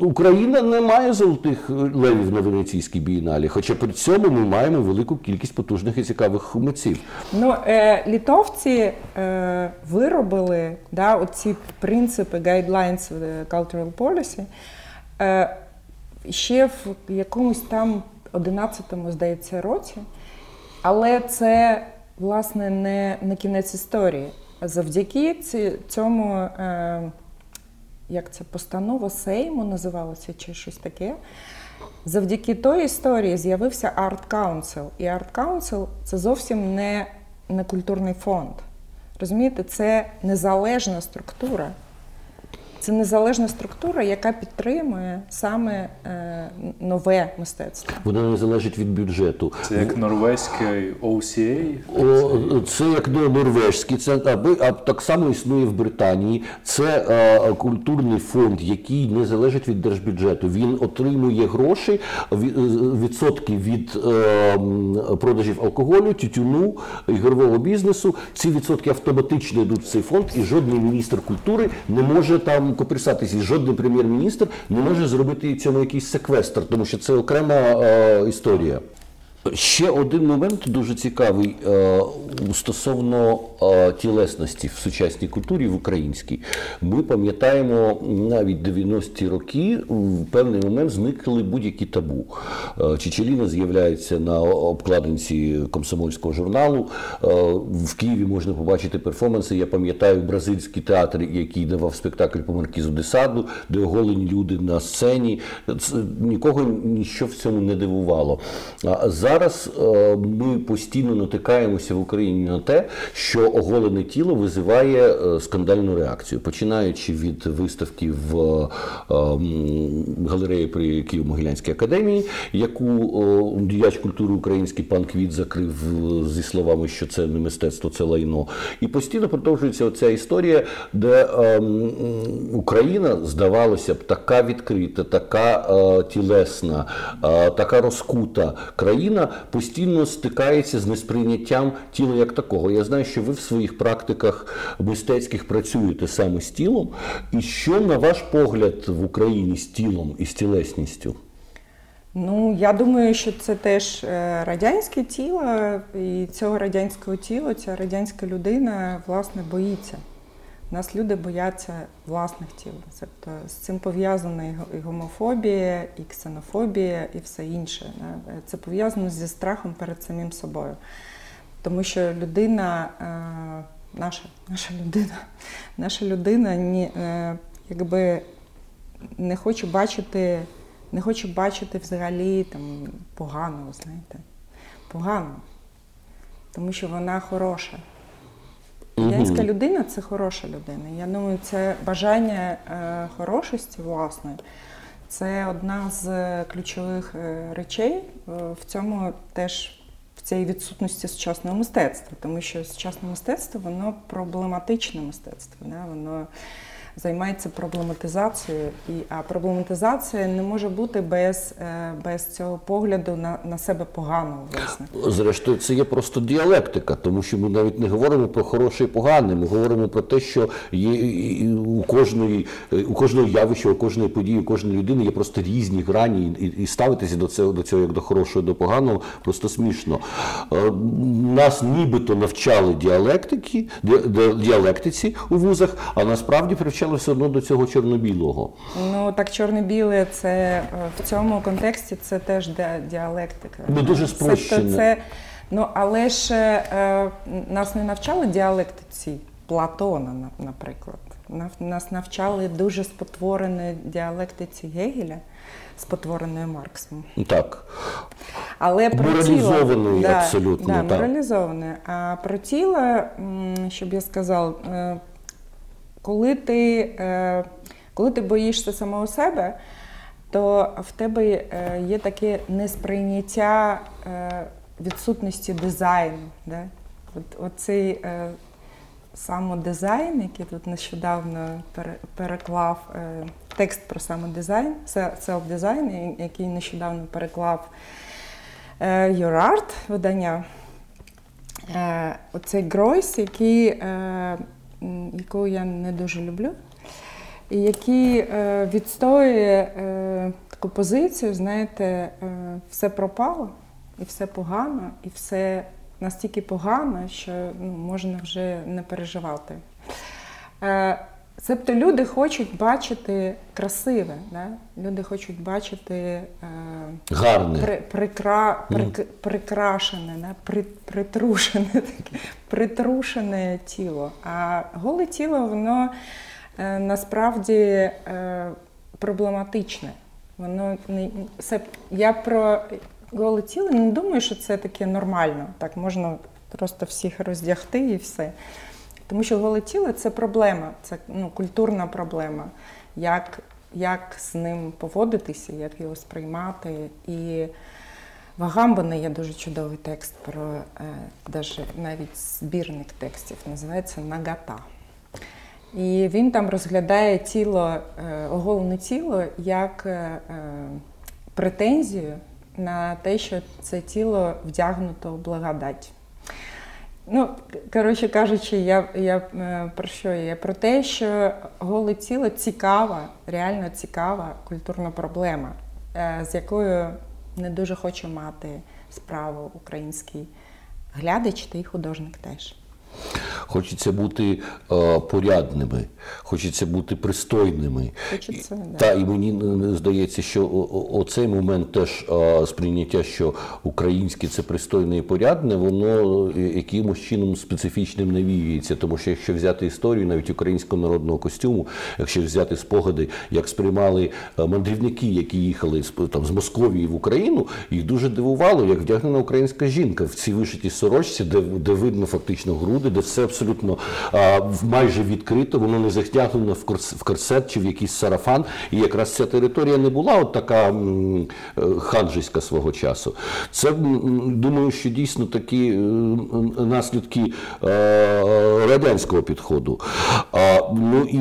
Україна не має золотих левів на Венеційській бієналі, хоча при цьому ми маємо велику кількість потужних і цікавих митців. Ну, е, Літовці е, виробили да, оці принципи guidelines cultural policy е, ще в якомусь там 11-му, здається, році. Але це, власне, не, не кінець історії. Завдяки цьому, е, як це постанова Сейму називалася, чи щось таке. Завдяки той історії з'явився Art Council. І Art Council – це зовсім не, не культурний фонд. Розумієте, це незалежна структура. Це незалежна структура, яка підтримує саме е, нове мистецтво. Вона не залежить від бюджету. Це як норвезький OCA? О, це як норвежський, це аби а так само існує в Британії. Це а, культурний фонд, який не залежить від держбюджету. Він отримує гроші відсотки від а, продажів алкоголю, тютюну, ігрового бізнесу. Ці відсотки автоматично йдуть в цей фонд, і жодний міністр культури не може там копірсатися, і жодний прем'єр-міністр не може зробити цьому якийсь секвестр, тому що це окрема е, історія. Ще один момент дуже цікавий е, стосовно е, тілесності в сучасній культурі в українській. Ми пам'ятаємо навіть 90-ті роки в певний момент зникли будь-які табу. Е, Чечеліна з'являється на обкладинці комсомольського журналу. В Києві можна побачити перформанси. Я пам'ятаю бразильський театр, який давав спектакль по маркізу Десаду, де оголені люди на сцені. Нікого ніщо в цьому не дивувало. Зараз е, ми постійно натикаємося в Україні на те, що оголене тіло визиває е, скандальну реакцію, починаючи від виставки в е, галереї при Києво-Могилянській академії, яку діяч культури український пан Квіт закрив зі словами, що це не мистецтво, це лайно. І постійно продовжується оця історія, де Україна здавалося б така відкрита, така тілесна, така розкута країна людина постійно стикається з несприйняттям тіла як такого. Я знаю, що ви в своїх практиках мистецьких працюєте саме з тілом. І що, на ваш погляд, в Україні з тілом і з тілесністю? Ну, я думаю, що це теж е, радянське тіло, і цього радянського тіла, ця радянська людина, власне, боїться. Нас люди бояться власних тіл. Тобто з цим пов'язана і гомофобія, і ксенофобія, і все інше. Це пов'язано зі страхом перед самим собою. Тому що людина, е, наша наша людина, наша людина е, якби не хоче бачити, не хоче бачити взагалі там поганого, знаєте, погано. Тому що вона хороша. Радянська людина це хороша людина. Я думаю, це бажання е, хорошості власної. Це одна з ключових е, речей е, в цьому теж в цій відсутності сучасного мистецтва, тому що сучасне мистецтво воно проблематичне мистецтво. Да? Воно займається проблематизацією, і а проблематизація не може бути без е, без цього погляду на на себе поганого. власне. Зрештою, це є просто діалектика, тому що ми навіть не говоримо про хороше і погане. Ми говоримо про те, що є у кожної у кожного явища, у кожної події, у кожної людини є просто різні грані, і, і ставитися до цього до цього як до хорошого, до поганого, просто смішно. Е, нас нібито навчали діалектики, діалектиці у вузах, а насправді привчали звичайно, все одно до цього чорно-білого. Ну так чорно-біле це е, в цьому контексті це теж діалектика. Ну дуже спрощено. Це, це, ну але ж е, нас не навчали діалектиці Платона, наприклад. Нас навчали дуже спотвореної діалектиці Гегеля, спотвореною Марксом. Так. Але про Моралізованої да, абсолютно. Да, так. моралізованої. А про тіло, щоб я сказав, е, коли ти е, коли ти боїшся самого себе, то в тебе е, є таке несприйняття е, відсутності дизайну. Да? От, Оцей самодизайн, який тут нещодавно переклав текст про самодизайн, селф-дизайн, який нещодавно переклав Your Art видання. Оцей Гройс, який яку я не дуже люблю, і який е, відстоює е, таку позицію, знаєте, е, все пропало, і все погано, і все настільки погано, що ну, можна вже не переживати. Тобто люди хочуть бачити красиве, да? люди хочуть бачити е, Гарне. При, прикра, прик, прикрашене, да? при, притрушене, таке, притрушене тіло. А голе тіло, воно е, насправді е, проблематичне. Воно не це, я про голе тіло не думаю, що це таке нормально. Так можна просто всіх роздягти і все. Тому що голе тіло це проблема, це ну, культурна проблема. Як як з ним поводитися, як його сприймати. І в Агамбана є дуже чудовий текст про е, навіть збірник текстів, називається Нагата. І він там розглядає тіло, е, оголене тіло як е, е, претензію на те, що це тіло вдягнуто в благодать. Ну, коротше кажучи, я я е, про що я? Про те, що голе тіло цікава, реально цікава культурна проблема, е, з якою не дуже хочу мати справу український глядач та й художник теж. Хочеться бути е, порядними, хочеться бути пристойними. Хочеться, да. Та і мені здається, що оцей момент теж е, сприйняття, що українське це пристойне і порядне, воно е, якимось чином специфічним навіюється. Тому що якщо взяти історію навіть українського народного костюму, якщо взяти спогади, як сприймали е, мандрівники, які їхали з там з Московії в Україну, їх дуже дивувало, як вдягнена українська жінка в цій вишитій сорочці, де, де видно фактично груди, де все абсолютно майже відкрито, воно не затягнено в корс, корсет чи в якийсь сарафан. І якраз ця територія не була от така е, ханжиська свого часу. Це думаю, що дійсно такі е, наслідки е, радянського підходу. Ну і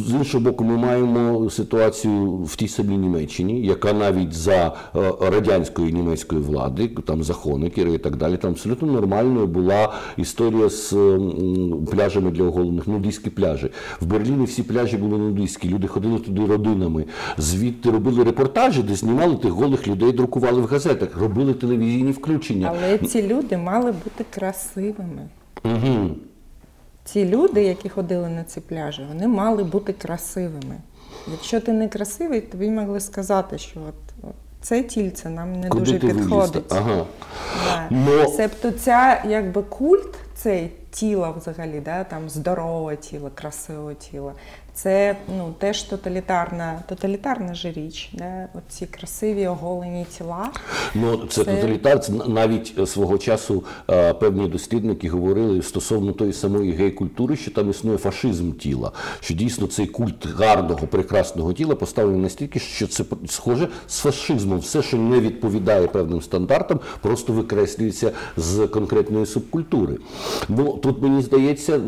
з іншого боку, ми маємо ситуацію в тій самій Німеччині, яка навіть за радянської німецької влади, там за Хонекера і так далі, там абсолютно нормальною була історія з м, пляжами для оголених, нудистські пляжі. В Берліні всі пляжі були нудистські, люди ходили туди родинами. Звідти робили репортажі, де знімали тих голих людей, друкували в газетах, робили телевізійні включення. Але ці люди мали бути красивими. Угу. Ці люди, які ходили на ці пляжі, вони мали бути красивими. Якщо ти не красивий, тобі могли сказати, що от, от це тільце нам не Куди дуже підходить. Ага. Да. Но- Себто ця якби культ цей тіла взагалі, да, там здорове тіло, красиве тіло. Це ну, теж тоталітарна, тоталітарна ж річ. Да? От ці красиві оголені тіла. Ну, це, Це- тоталітар. Це навіть е, свого часу е, певні дослідники говорили стосовно тої самої гей-культури, що там існує фашизм тіла, що дійсно цей культ гарного, прекрасного тіла поставлений настільки, що це схоже з фашизмом. Все, що не відповідає певним стандартам, просто викреслюється з конкретної субкультури. Ну тут мені здається, е,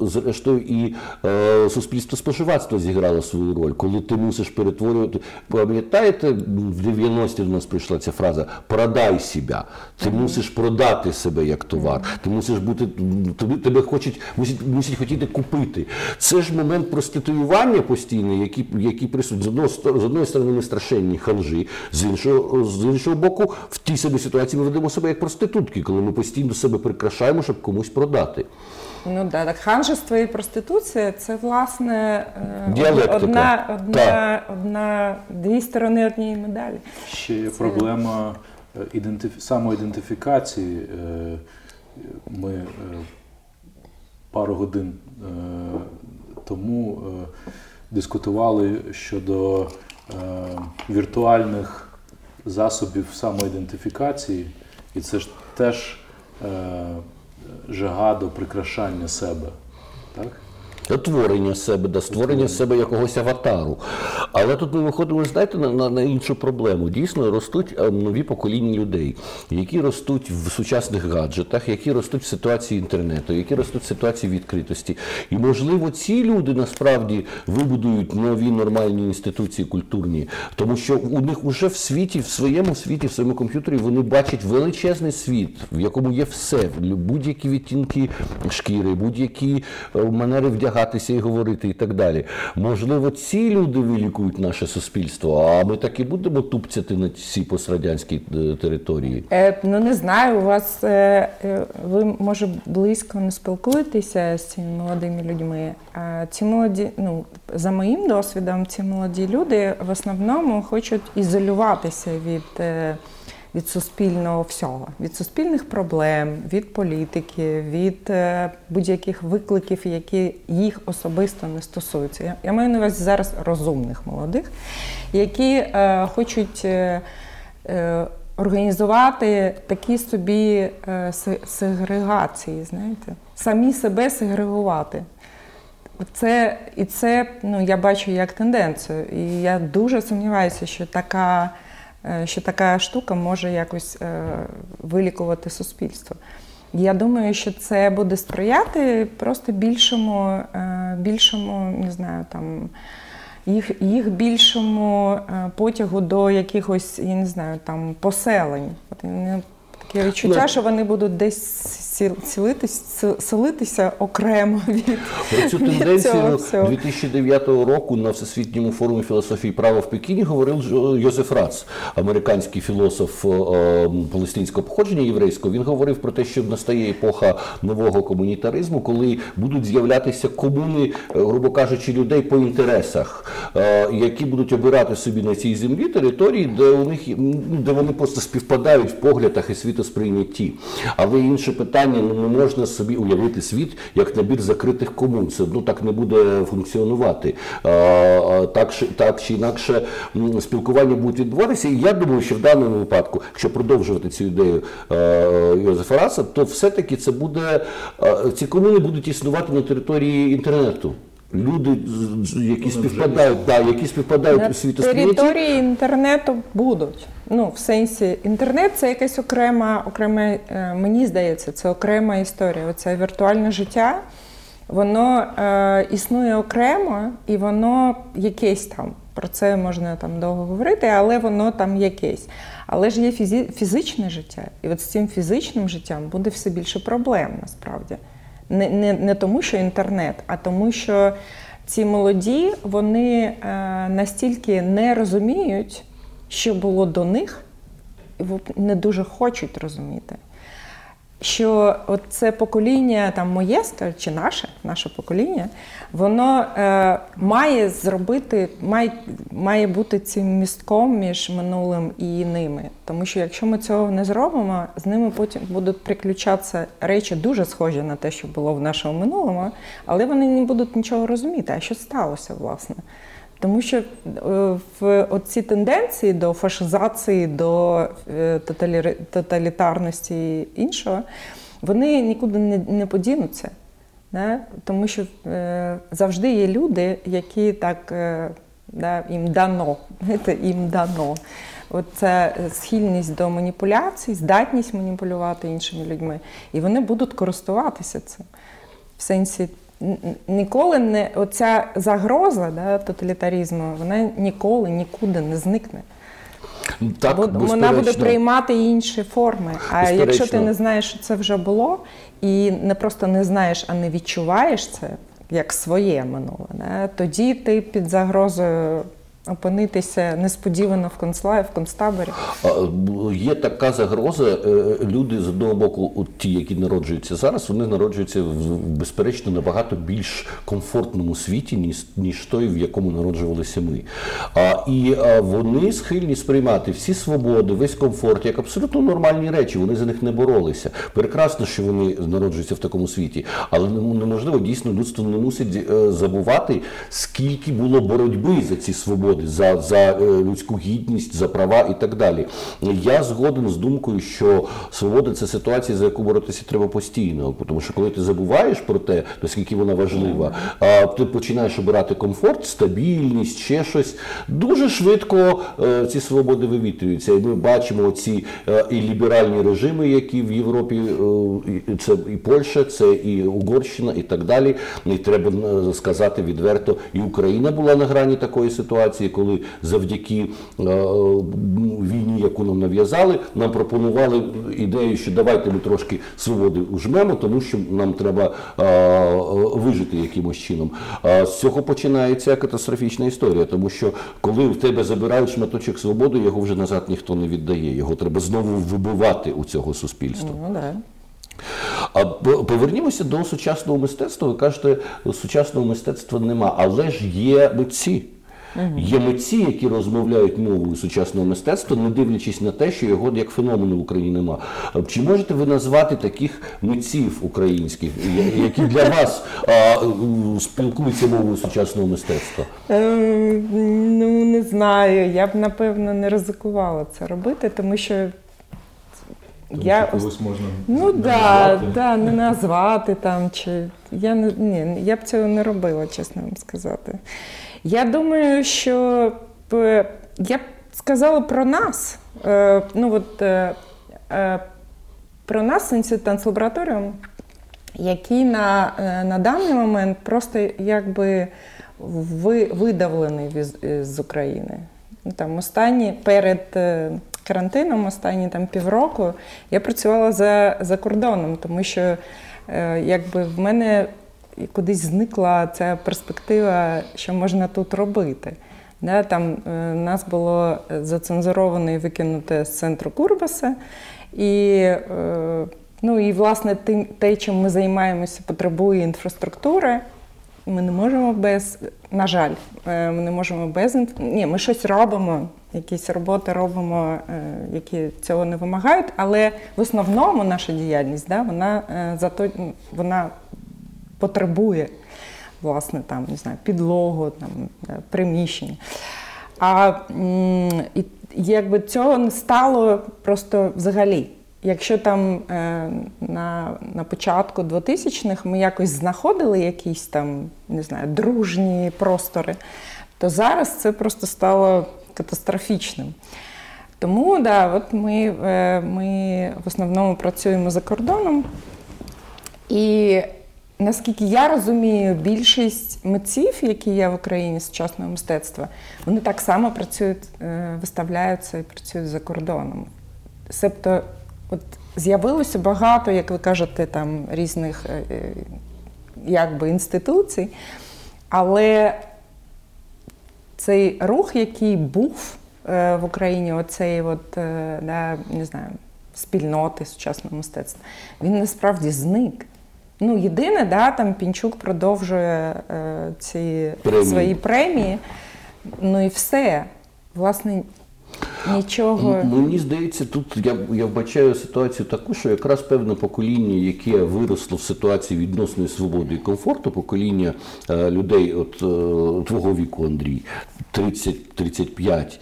зрештою, і е, суспільство споживацтва зіграло свою роль, коли ти мусиш перетворювати. Пам'ятаєте, в 90-ті до нас прийшла ця фраза Продай себе. Ти мусиш продати себе як товар. Ти мусиш бути тобі тебе хочуть, мусять, мусять хотіти купити. Це ж момент проституювання постійне, який, який присутній. З одного з одної сторони ми страшенні ханжі, з іншого, з іншого боку, в тій самій ситуації ми ведемо себе як проститутки, коли ми постійно себе прикрашаємо, щоб комусь продати. Ну да, так ханжество і проституція це власне Діалектика. одна, одна, Так. одна, дві сторони однієї медалі. Ще є проблема е, ідентифі... самоідентифікації. Е, Ми е, пару годин тому дискутували щодо віртуальних засобів самоідентифікації, і це ж теж жага до прикрашання себе. Так? Творення себе, да, створення себе якогось аватару. Але тут ми виходимо, знаєте, на, на, на іншу проблему. Дійсно, ростуть е, нові покоління людей, які ростуть в сучасних гаджетах, які ростуть в ситуації інтернету, які ростуть в ситуації відкритості. І, можливо, ці люди насправді вибудують нові нормальні інституції культурні, тому що у них уже в світі, в своєму світі, в своєму комп'ютері вони бачать величезний світ, в якому є все, будь-які відтінки шкіри, будь-які е, манери вдягання змагатися і говорити, і так далі. Можливо, ці люди вилікують наше суспільство, а ми так і будемо тупцяти на цій пострадянській е, території. Е, ну не знаю, у вас е, е, ви може близько не спілкуєтеся з цими молодими людьми. А ці молоді, ну за моїм досвідом, ці молоді люди в основному хочуть ізолюватися від. Е, від суспільного всього, від суспільних проблем, від політики, від е, будь-яких викликів, які їх особисто не стосуються. Я, я маю на увазі зараз розумних молодих, які е, хочуть е, е, організувати такі собі е, сегрегації, знаєте, самі себе сегрегувати. Це, І це ну, я бачу як тенденцію. І я дуже сумніваюся, що така. Е, що така штука може якось е, вилікувати суспільство. Я думаю, що це буде сприяти просто більшому, е, більшому, не знаю, там їх їх більшому потягу до якихось, я не знаю, там поселень. Таке відчуття, що вони будуть десь селитися, селитися окремо від Про цю тенденцію 2009 року на всесвітньому форумі філософії права в Пекіні говорив Йозеф Рац, американський філософ е, палестинського походження єврейського. Він говорив про те, що настає епоха нового комунітаризму, коли будуть з'являтися комуни, е, грубо кажучи, людей по інтересах, е, які будуть обирати собі на цій землі території, де у них де вони просто співпадають в поглядах і світосприйнятті. Але інше питання ну, не можна собі уявити світ як набір закритих комун. Це одно так не буде функціонувати. Так так чи інакше спілкування будуть відбуватися. І я думаю, що в даному випадку, якщо продовжувати цю ідею Йозефа Раса, то все-таки це буде ці комуни будуть існувати на території інтернету. Люди, які співпадають, да, які співпадають на у світосприйнятті. території інтернету будуть. Ну, в сенсі, інтернет це якась окрема, окрема, е, мені здається, це окрема історія. Оце віртуальне життя, воно е, існує окремо і воно якесь там. Про це можна там довго говорити, але воно там якесь. Але ж є фізичне життя. І от з цим фізичним життям буде все більше проблем насправді. Не, не, Не тому, що інтернет, а тому, що ці молоді вони е, настільки не розуміють що було до них, не дуже хочуть розуміти. Що от це покоління, там моє чи наше наше покоління, воно е, має зробити, має має бути цим містком між минулим і ними. Тому що якщо ми цього не зробимо, з ними потім будуть приключатися речі дуже схожі на те, що було в нашому минулому, але вони не будуть нічого розуміти. А що сталося, власне? Тому що е, в оці тенденції до фашизації, до е, тоталітарності і іншого, вони нікуди не подінуться. Да? Тому що е, завжди є люди, які так да, їм дано. їм дано. Оце схильність до маніпуляцій, здатність маніпулювати іншими людьми. І вони будуть користуватися цим в сенсі ніколи не оця загроза да, тоталітарізму, вона ніколи нікуди не зникне. Так, Вона буде приймати інші форми. А безперечно. якщо ти не знаєш, що це вже було, і не просто не знаєш, а не відчуваєш це як своє минуле, да, тоді ти під загрозою опинитися несподівано в концлагі, в концтаборі? Є така загроза. Е, люди з одного боку, ті, які народжуються зараз, вони народжуються в безперечно набагато більш комфортному світі, ніж ніж той, в якому народжувалися ми. А, І вони схильні сприймати всі свободи, весь комфорт як абсолютно нормальні речі. Вони за них не боролися. Прекрасно, що вони народжуються в такому світі, але неможливо дійсно людство не мусить е, забувати, скільки було боротьби за ці свободи свободи, за за е, людську гідність, за права і так далі. Я згоден з думкою, що свобода це ситуація, за яку боротися треба постійно. Тому що коли ти забуваєш про те, наскільки вона важлива, ти починаєш обирати комфорт, стабільність, ще щось. Дуже швидко е, ці свободи вивітрюються. І ми бачимо ці е, і ліберальні режими, які в Європі це і Польща, це і Угорщина, і так далі. І треба сказати відверто, і Україна була на грані такої ситуації ситуації, коли завдяки е, війні, яку нам нав'язали, нам пропонували ідею, що давайте ми трошки свободи ужмемо, тому що нам треба е, вижити якимось чином. З цього починається катастрофічна історія, тому що коли в тебе забирають шматочок свободи, його вже назад ніхто не віддає. Його треба знову вибивати у цього суспільства. Ну, да. А повернімося до сучасного мистецтва. Ви кажете, сучасного мистецтва нема, але ж є митці. Є митці, які розмовляють мовою сучасного мистецтва, не дивлячись на те, що його як феномену в Україні нема. Чи можете ви назвати таких митців українських, які для вас а, спілкуються мовою сучасного мистецтва? Е, ну, не знаю. Я б напевно не ризикувала це робити, тому що Тому я що когось можна Ну да, да, не назвати там чи я не ні, я б цього не робила, чесно вам сказати. Я думаю, що я б сказала про нас. Е, ну от е, е, про нас інститут танцлабораторіум, який на, е, на даний момент просто якби ви, видавлений е, з України. Ну, Там останні перед е, карантином, останні там півроку, я працювала за, за кордоном, тому що е, якби в мене кудись зникла ця перспектива, що можна тут робити. Да, там е, нас було зацензуровано і викинуте з центру Курбаса. І, е, ну, і власне, тим, те, чим ми займаємося, потребує інфраструктури. Ми не можемо без, на жаль, е, ми не можемо без Ні, ми щось робимо, якісь роботи робимо, е, які цього не вимагають, але в основному наша діяльність, да, вона е, зато вона потребує власне там, не знаю, підлогу, там, е, приміщення. А і, якби цього не стало просто взагалі. Якщо там е, на, на початку 2000-х ми якось знаходили якісь там, не знаю, дружні простори, то зараз це просто стало катастрофічним. Тому да, от ми, е, ми в основному працюємо за кордоном. І наскільки я розумію, більшість митців, які є в Україні сучасного мистецтва, вони так само працюють, е, виставляються і працюють за кордоном. Себто, от з'явилося багато, як ви кажете, там різних е, е, якби інституцій, але цей рух, який був в Україні, оцей от, не знаю, спільноти сучасного мистецтва, він насправді зник. Ну, єдине, да, там Пінчук продовжує е, ці Премії. свої премії. Ну і все. Власне, нічого. Мені здається, тут я, я вбачаю ситуацію таку, що якраз певне покоління, яке виросло в ситуації відносної свободи і комфорту, покоління е, людей от е, твого віку, Андрій, 30-35,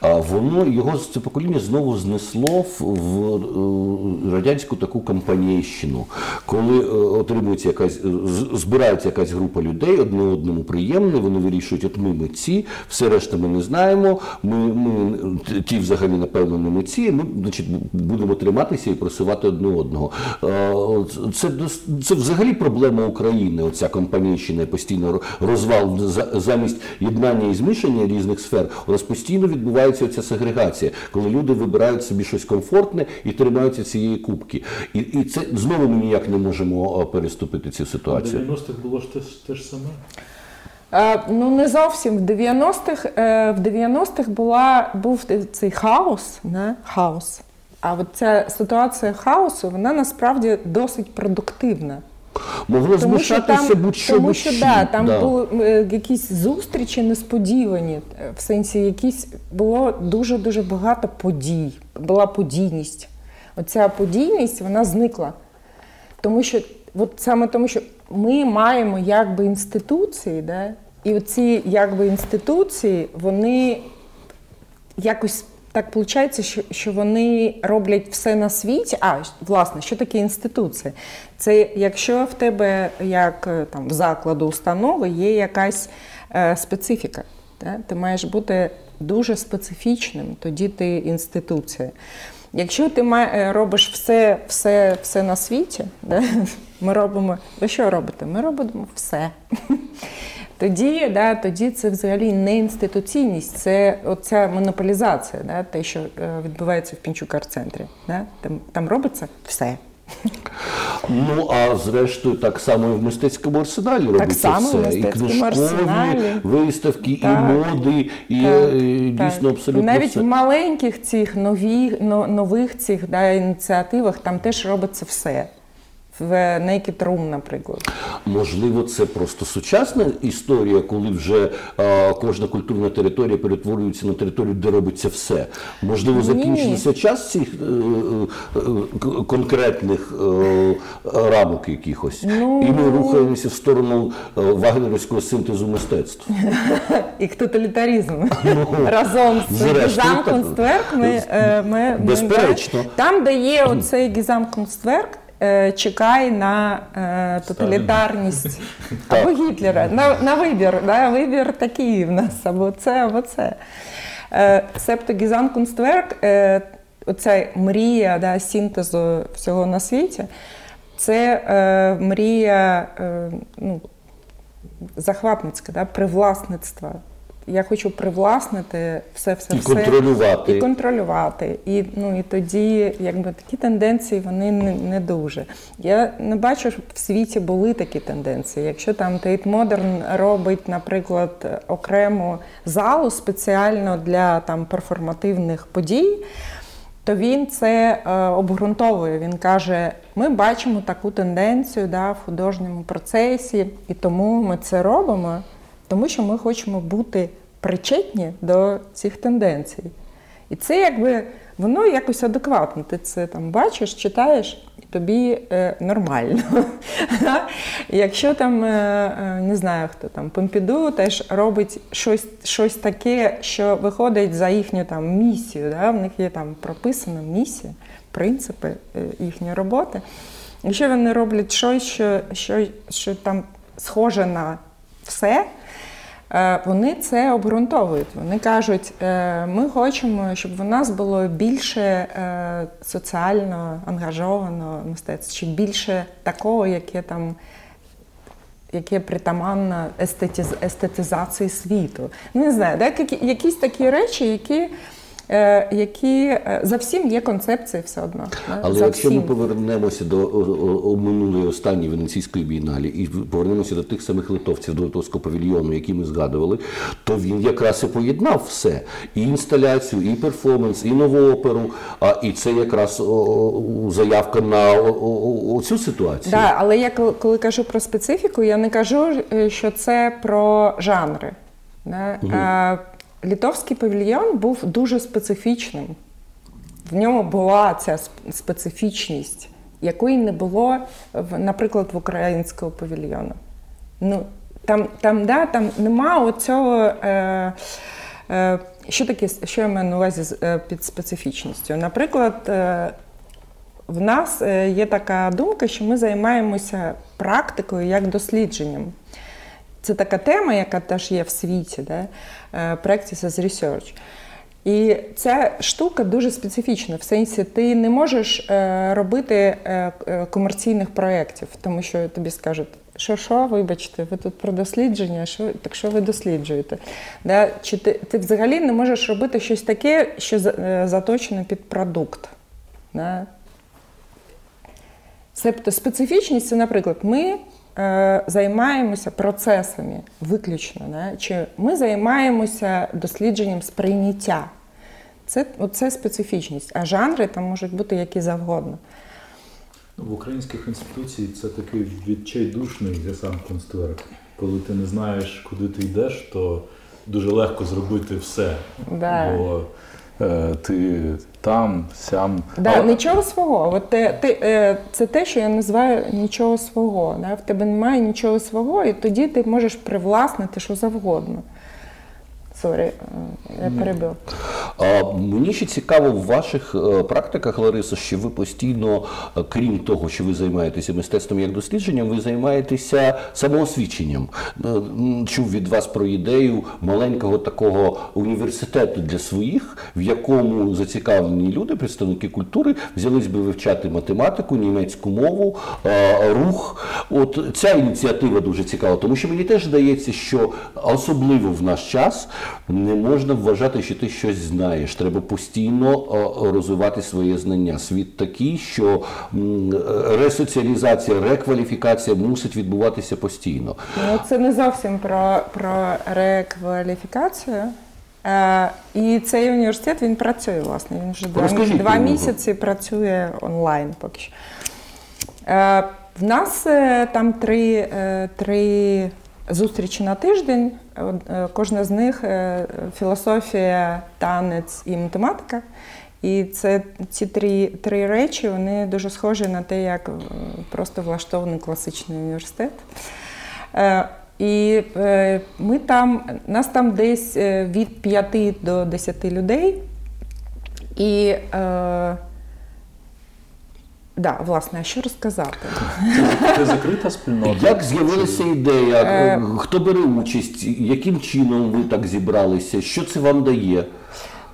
а воно його це покоління знову знесло в, в е, радянську таку кампанійщину, коли е, отримується якась е, збирається якась група людей, одне одному приємне, вони вирішують, от ми митці, все решта ми не знаємо. Ми, ми ті взагалі напевно не митці. Ми значить будемо триматися і просувати одне одного. Е, Це це взагалі проблема України. Оця компанійщина постійно розвал За- замість єднання і змішання різних сфер. У нас постійно відбувається ця сегрегація, коли люди вибирають собі щось комфортне і тримаються цієї кубки. І, і це знову ми ніяк не можемо е, переступити цю ситуацію. 90-х було ж те, те ж саме. Е, ну, не зовсім. В 90-х, е, в 90-х була, був цей хаос, не? хаос. А от ця ситуація хаосу, вона насправді досить продуктивна. Могло Тому що змішатися там, будь-що тому будь-що. що да, там Да. були е, якісь зустрічі несподівані, в сенсі якісь було дуже дуже багато подій. Була подійність. Оця подійність вона зникла. Тому що, от саме тому, що ми маємо якби інституції, да? і оці якби інституції, вони якось так виходить, що, що вони роблять все на світі. А, власне, що таке інституція? Це якщо в тебе, як е, там в закладу установи, є якась е, специфіка. Да? Ти маєш бути дуже специфічним, тоді ти інституція. Якщо ти е, робиш все, все, все на світі, да? Ми робимо. Ви що робите? Ми робимо все. Тоді, да, тоді це взагалі не інституційність, це оця монополізація, да, те, що е, відбувається в Пінчук арт-центрі. Да? Там, там робиться все. Ну а зрештою, так само і в мистецькому арсеналі робиться само все. в і книжкові арсеналі. виставки, Так. і моди, і Так, е, дійсно так. абсолютно навіть все. в маленьких цих нові, нових цих да, ініціативах там теж робиться все. В Naked Room, наприклад. Можливо, це просто сучасна історія, коли вже е, кожна культурна територія перетворюється на територію, де робиться все. Можливо, закінчився час цих е, е, конкретних е, рамок якихось, Ну, і ми рухаємося в сторону е, вагнерівського синтезу мистецтв. І тоталітаризм разом з зрештою, Гізамкунстверк ми, е, ми, Безперечно. там, де є оцей Гізамкунстверк, е, чекай на е, тоталітарність або Гітлера. На, на вибір. Да, вибір такий в нас або це, або це. Е, Себто Гізамкунстверк, е, оця мрія да, синтезу всього на світі, це е, мрія е, ну, захватницьке, да, привласництва. Я хочу привласнити все, все, І все контролювати. і контролювати. І ну і тоді, якби такі тенденції вони не, не дуже. Я не бачу, щоб в світі були такі тенденції. Якщо там Tate Modern робить, наприклад, окрему залу спеціально для там перформативних подій. То він це е, обґрунтовує. Він каже: ми бачимо таку тенденцію да, в художньому процесі, і тому ми це робимо, тому що ми хочемо бути причетні до цих тенденцій. І це якби воно якось адекватно. Ти це там бачиш, читаєш, і тобі е, нормально. Якщо там е, е, не знаю хто там Помпіду теж робить щось, таке, що виходить за їхню там місію. В них є там прописана місія, принципи е, їхньої роботи. Якщо вони роблять щось, що, що, що там схоже на все. Е, Вони це обґрунтовують. Вони кажуть, е, ми хочемо, щоб в нас було більше е, соціально ангажованого мистецтва, чи більше такого, яке там. Яке притаманно естетиз, естетизації світу. Не знаю, так, якісь такі речі, які, які е, за всім є концепції все одно. Але за якщо ми повернемося до о, о, минулої останньої венеційської бієналі і повернемося до тих самих литовців, до литовського павільйону, які ми згадували, то він якраз і поєднав все: і інсталяцію, і перформанс, і нову оперу. А і це якраз заявка на цю ситуацію. Да, але я коли, кажу про специфіку, я не кажу, е, що це про жанри. Да? А, літовський павільйон був дуже специфічним. В ньому була ця специфічність, якої не було, наприклад, в українського павільйону. Ну, там, там, да, там нема оцього. Е, е, що таке, що я маю на увазі е, під специфічністю? Наприклад, е, в нас е, є така думка, що ми займаємося практикою як дослідженням. Це така тема, яка теж є в світі, да? Е, practice as research. І ця штука дуже специфічна. В сенсі, ти не можеш е, робити е, е, комерційних проєктів, тому що тобі скажуть, що що, вибачте, ви тут про дослідження, що, так що ви досліджуєте? Да? Чи ти, ти взагалі не можеш робити щось таке, що за- е, заточено під продукт? Да? Себто специфічність це, наприклад, ми е, займаємося процесами виключно, не? чи ми займаємося дослідженням сприйняття. Це, це специфічність, а жанри там можуть бути які завгодно. Ну, В українських інституцій це такий відчайдушний сам констверк. Коли ти не знаєш, куди ти йдеш, то дуже легко зробити все. Да. Бо ти там, сям. Да, Але- Нічого свого. От ти, ти, е, це те, що я називаю нічого свого. Да? В тебе немає нічого свого, і тоді ти можеш привласнити що завгодно. Sorry, е, я перебив. Мені ще цікаво в ваших е, практиках, Лариса, що ви постійно, е, крім того, що ви займаєтеся мистецтвом як дослідженням, ви займаєтеся самоосвіченням. Е, Чув від вас про ідею маленького такого університету для своїх, в якому зацікавлені люди, представники культури, взялись би вивчати математику, німецьку мову, рух, От ця ініціатива дуже цікава, тому що мені теж здається, що особливо в наш час не можна вважати, що ти щось знаєш. Треба постійно розвивати своє знання. Світ такий, що ресоціалізація, рекваліфікація мусить відбуватися постійно. Ну, Це не зовсім про, про рекваліфікацію. Е, і цей університет він працює, власне. Він вже два, два місяці працює онлайн поки що. Е, в нас е, там три, е, три зустрічі на тиждень. Е, кожна з них е, філософія, танець і математика. І це ці три три речі вони дуже схожі на те, як е, просто влаштований класичний університет. І ми там, нас там десь від 5 до 10 людей. І да, власне, а що розказати? Це закрита спільнота. Як з'явилася ідея? Хто бере участь? Яким чином ви так зібралися? Що це вам дає?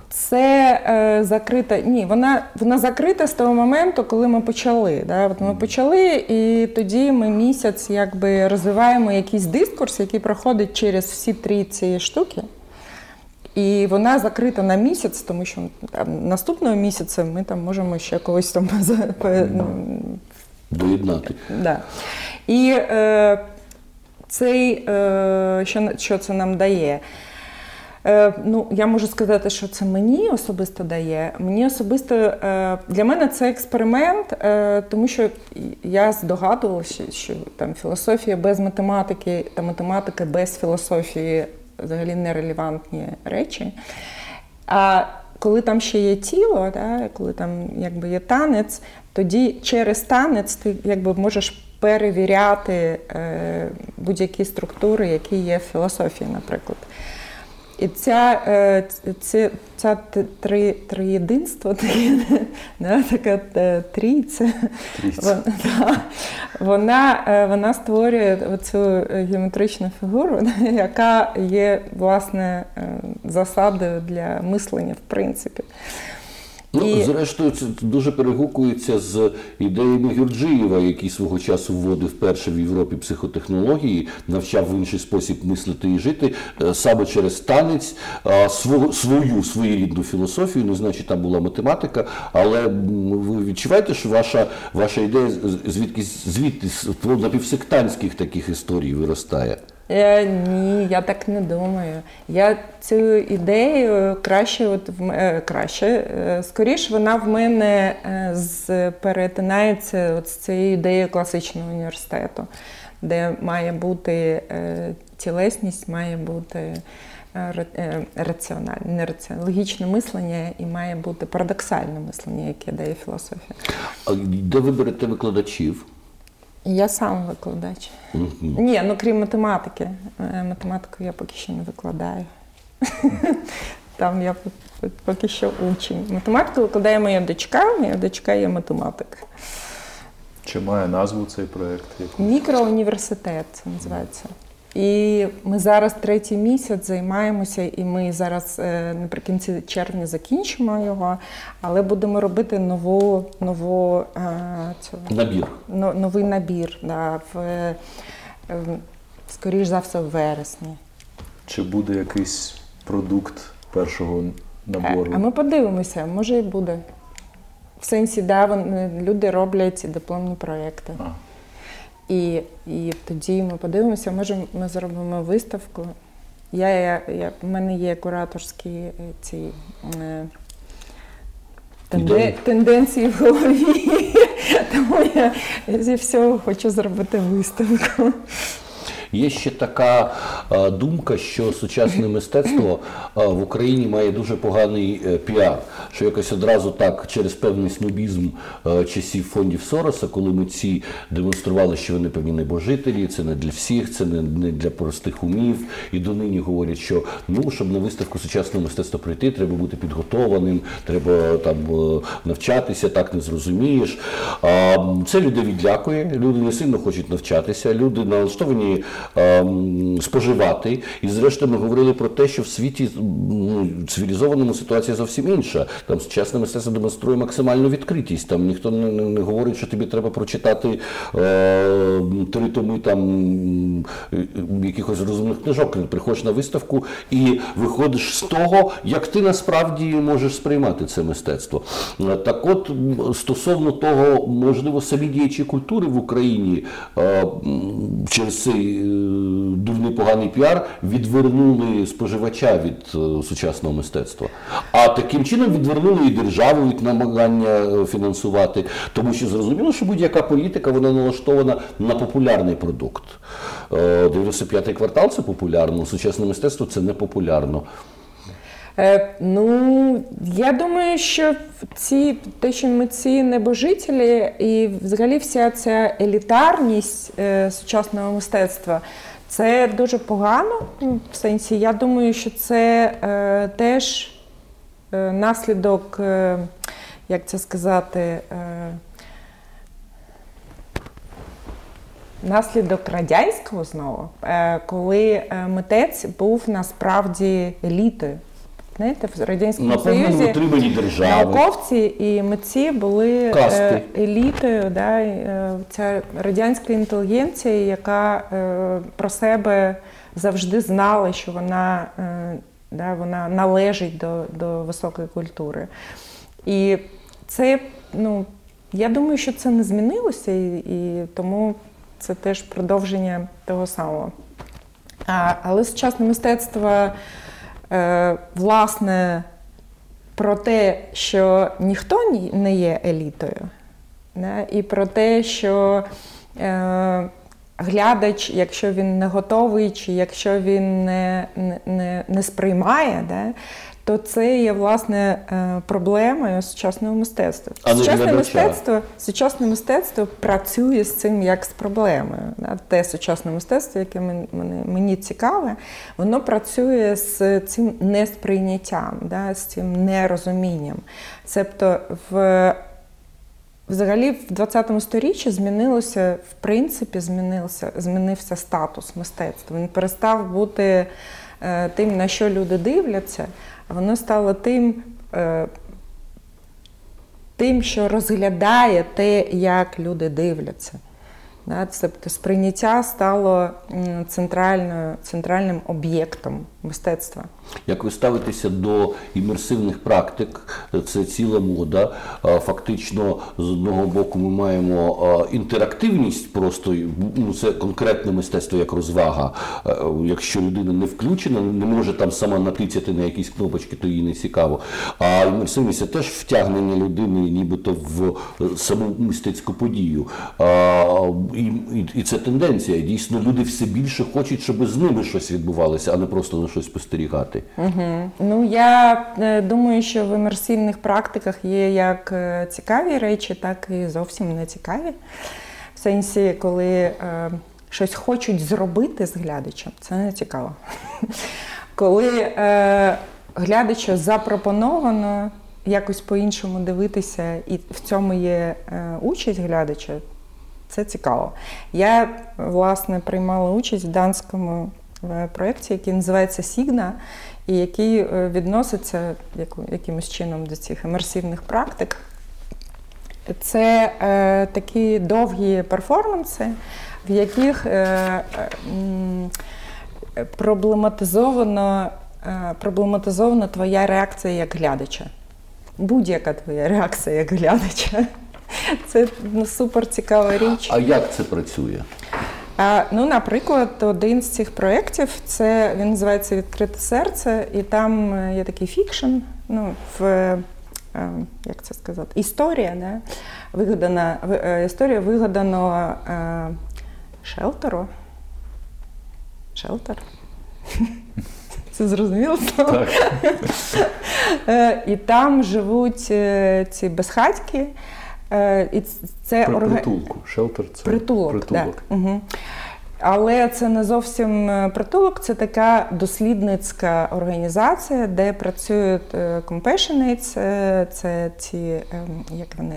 Це е, закрита. Ні, вона вона закрита з того моменту, коли ми почали. Да? От Ми почали, і тоді ми місяць якби розвиваємо якийсь дискурс, який проходить через всі три ці штуки. І вона закрита на місяць, тому що там, наступного місяця ми там можемо ще когось там доєднати. Да. І е, цей, е, що, що це нам дає? Е, ну, я можу сказати, що це мені особисто дає. Мені особисто е, для мене це експеримент, е, тому що я здогадувалася, що там філософія без математики та математика без філософії взагалі нерелевантні речі. А коли там ще є тіло, да, коли там якби є танець, тоді через танець ти якби можеш перевіряти е, будь-які структури, які є в філософії, наприклад. І ця е, ця, ця три, триєдинство, таке, така е, трійця, вона, вона е, вона створює цю геометричну фігуру, яка є власне засадою для мислення, в принципі. Ну, і... зрештою, це дуже перегукується з ідеями Гюрджиєва, який свого часу вводив перше в Європі психотехнології, навчав в інший спосіб мислити і жити е, саме через танець, свою свою своєрідну філософію. Не знаю, чи там була математика, але ви відчуваєте, що ваша ваша ідея звідки звідти з напівсектантських таких історій виростає? Е, Ні, я так не думаю. Я цю ідею краще, от е, краще, е, скоріше вона в мене е, з, перетинається от з цією ідеєю класичного університету, де має бути тілесність, має бути раціональне, не раціональне, логічне мислення і має бути парадоксальне мислення, яке дає філософія. А де ви берете викладачів? Я сам викладач. -hmm. Ні, ну крім математики. Е, математику я поки що не викладаю. Там я поки що учень. Математику викладає моя дочка, моя дочка є математик. Чи має назву цей проєкт? Мікроуніверситет це називається. І ми зараз третій місяць займаємося, і ми зараз е, наприкінці червня закінчимо його, але будемо робити нову нову е, цю, набір. новий набір да, в, е, скоріш за все в вересні. Чи буде якийсь продукт першого набору? А ми подивимося, може і буде. В сенсі, да, вони, люди роблять дипломні проєкти. А. І і тоді ми подивимося, може ми зробимо виставку. Я, я, я, У мене є кураторські е, ці е, тенде, тенденції в голові, тому я зі всього хочу зробити виставку. Є ще така думка, що сучасне мистецтво в Україні має дуже поганий е, піар, що якось одразу так через певний снобізм е, часів фондів Сороса, коли митці демонстрували, що вони певні небожителі, це не для всіх, це не, для простих умів. І донині говорять, що ну щоб на виставку сучасного мистецтва прийти, треба бути підготованим, треба там е, навчатися, так не зрозумієш. Це людей відлякує, люди не сильно хочуть навчатися, люди налаштовані споживати. І зрештою ми говорили про те, що в світі ну, цивілізованому ситуація зовсім інша. Там сучасне мистецтво демонструє максимальну відкритість. Там ніхто не, не, говорить, що тобі треба прочитати е, три томи там якихось розумних книжок. Приходиш на виставку і виходиш з того, як ти насправді можеш сприймати це мистецтво. Так от, стосовно того, можливо, самі діячі культури в Україні е, через цей дурний поганий піар відвернули споживача від е, сучасного мистецтва. А таким чином відвернули і державу від намагання е, фінансувати, тому що зрозуміло, що будь-яка політика вона налаштована на популярний продукт. Е, 95-й квартал це популярно, сучасне мистецтво це не популярно. Е, ну, я думаю, що ці те, що ми ці небожителі, і взагалі вся ця елітарність е, сучасного мистецтва, це дуже погано. В сенсі, я думаю, що це е, теж е, наслідок, е, як це сказати, е, наслідок радянського знову, е, коли е, митець був насправді елітою. Знаєте, в радянському Напевно, Союзі утримані держави. науковці і митці були Касти. е, елітою. Да, е, ця радянська інтелігенція, яка е, про себе завжди знала, що вона, да, вона належить до, до високої культури. І це, ну, я думаю, що це не змінилося, і, і тому це теж продовження того самого. А, але сучасне мистецтво, власне, про те, що ніхто не є елітою, і про те, що е, глядач, якщо він не готовий, чи якщо він не, не, не, не сприймає, то це є власне е, проблемою сучасного мистецтва. А Сучасне мистецтво, сучасне мистецтво працює з цим як з проблемою. Те сучасне мистецтво, яке мені цікаве, воно працює з цим несприйняттям, да? з цим нерозумінням. Себто в Взагалі, в 20 сторіччі змінилося, в принципі, змінився, змінився статус мистецтва. Він перестав бути е, тим, на що люди дивляться, воно стало тим, е, тим, що розглядає те, як люди дивляться. Тобто сприйняття стало центральним об'єктом мистецтва. Як ви ставитеся до імерсивних практик, це ціла мода. Фактично, з одного боку, ми маємо інтерактивність, просто ну, це конкретне мистецтво як розвага. Е, Якщо людина не включена, не може там сама натицяти на якісь кнопочки, то їй не цікаво. А імерсивність це теж втягнення людини, нібито в е, саму мистецьку подію. І це тенденція. Дійсно, люди все більше хочуть, щоб з ними щось відбувалося, а не просто на щось спостерігати. Ну, я е, думаю, що в імерсивних практиках є як е, цікаві речі, так і зовсім не цікаві. В сенсі, коли е, щось хочуть зробити з глядачем, це не цікаво. Коли е, глядачу запропоновано якось по-іншому дивитися, і в цьому є е, участь глядача, це цікаво. Я, власне, приймала участь в данському е, проєкті, який називається Сігна, і який е, відноситься якимось чином до цих імерсивних практик. Це е, такі довгі перформанси, в яких е, е, проблематизовано, е, проблематизована твоя реакція як глядача. Будь-яка твоя реакція як глядача. Це ну, супер цікава річ. А як це працює? Ну, наприклад, один з цих проєктів це він називається Відкрите серце, і там е, є такий фікшн. Ну, в е, як це сказати, історія, да? вигадана, е, історія вигаданого е, шелтеру. Шелтер? Це зрозуміло? слово? Так. Е, І там живуть е, ці безхатьки. Е, І це При притулку. Шелтер це Притулок, притулок. Да. Угу. Але це не зовсім е, притулок, це така дослідницька організація, де працюють е, compassionates, це ті, ем, як вони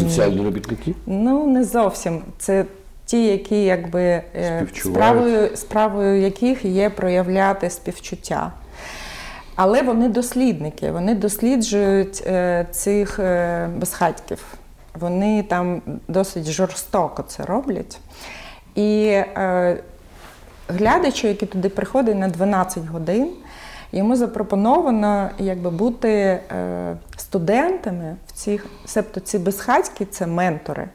Соціальні робітники? Ну, не зовсім. Це ті, які якби справою, справою яких є проявляти співчуття. Але вони дослідники, вони досліджують е, цих е, безхатьків. Вони там досить жорстоко це роблять. І е, глядачу, який туди приходить на 12 годин, йому запропоновано якби, бути е, студентами в цих, себто ці безхатьки це ментори.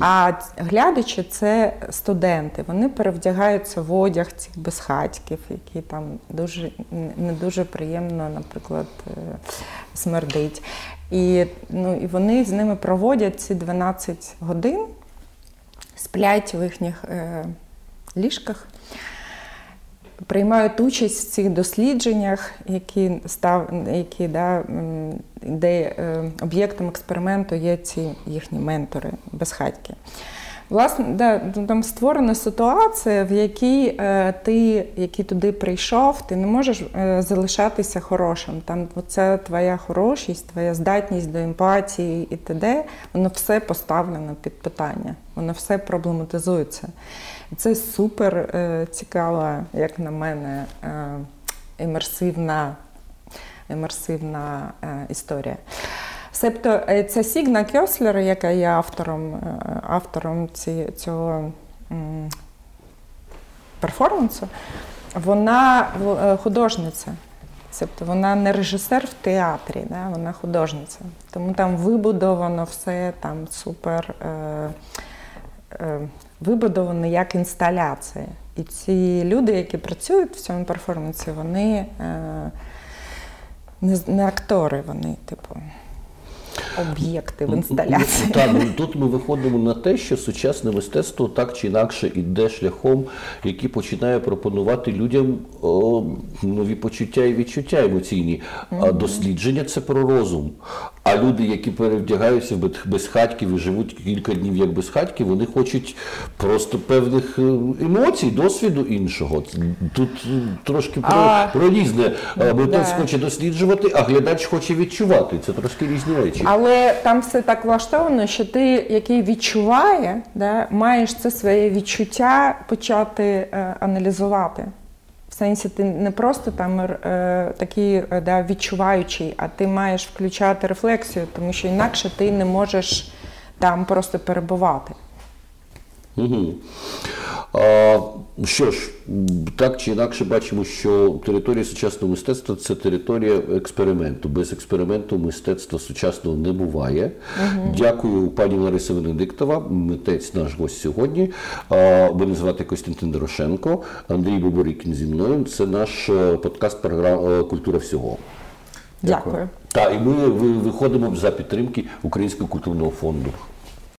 А глядачі це студенти. Вони перевдягаються в одяг цих безхатьків, які там дуже не дуже приємно, наприклад, е, смердить. І, ну, і вони з ними проводять ці 12 годин, сплять в їхніх е, ліжках, приймають участь в цих дослідженнях, які став, які, да, де е, об'єктом експерименту є ці їхні ментори, безхатьки. Власне, да, ну, там створена ситуація, в якій е, ти, який туди прийшов, ти не можеш е, залишатися хорошим. Там оця твоя хорошість, твоя здатність до емпатії і т.д., воно все поставлено під питання, воно все проблематизується. Це супер е, цікава, як на мене, е, імерсивна, імерсивна е, історія. Себто е, ця Сігна Кьослер, яка є автором, е, автором ці, цього перформансу, вона е, художниця. Тобто вона не режисер в театрі, да? вона художниця. Тому там вибудовано все там супер е, е, вибудовано як інсталяція. І ці люди, які працюють в цьому перформансі, вони е, не, не актори, вони, типу, об'єкти в інсталяції. Так, ну, тут ми виходимо на те, що сучасне мистецтво так чи інакше іде шляхом, який починає пропонувати людям о, нові почуття і відчуття емоційні. А дослідження це про розум. А люди, які перевдягаються в безхатьків і живуть кілька днів як безхатьки, вони хочуть просто певних е, емоцій, досвіду іншого. Тут е, трошки про, А, про різне. Митець да. хоче досліджувати, а глядач хоче відчувати. Це трошки різні речі. Але там все так влаштовано, що ти, який відчуває, да, маєш це своє відчуття почати е, аналізувати. В сенсі, ти не просто там е, такий е, да, відчуваючий, а ти маєш включати рефлексію, тому що інакше ти не можеш там просто перебувати. Угу. А, що ж, так чи інакше бачимо, що територія сучасного мистецтва це територія експерименту. Без експерименту мистецтва сучасного не буває. Дякую, пані Лариса Венедиктова, митець наш гость сьогодні. А, Мене звати Костянтин Дорошенко, Андрій Боборікін зі мною. Це наш е, подкаст програма Культура всього. Дякую. Так, і ми виходимо за підтримки Українського культурного фонду.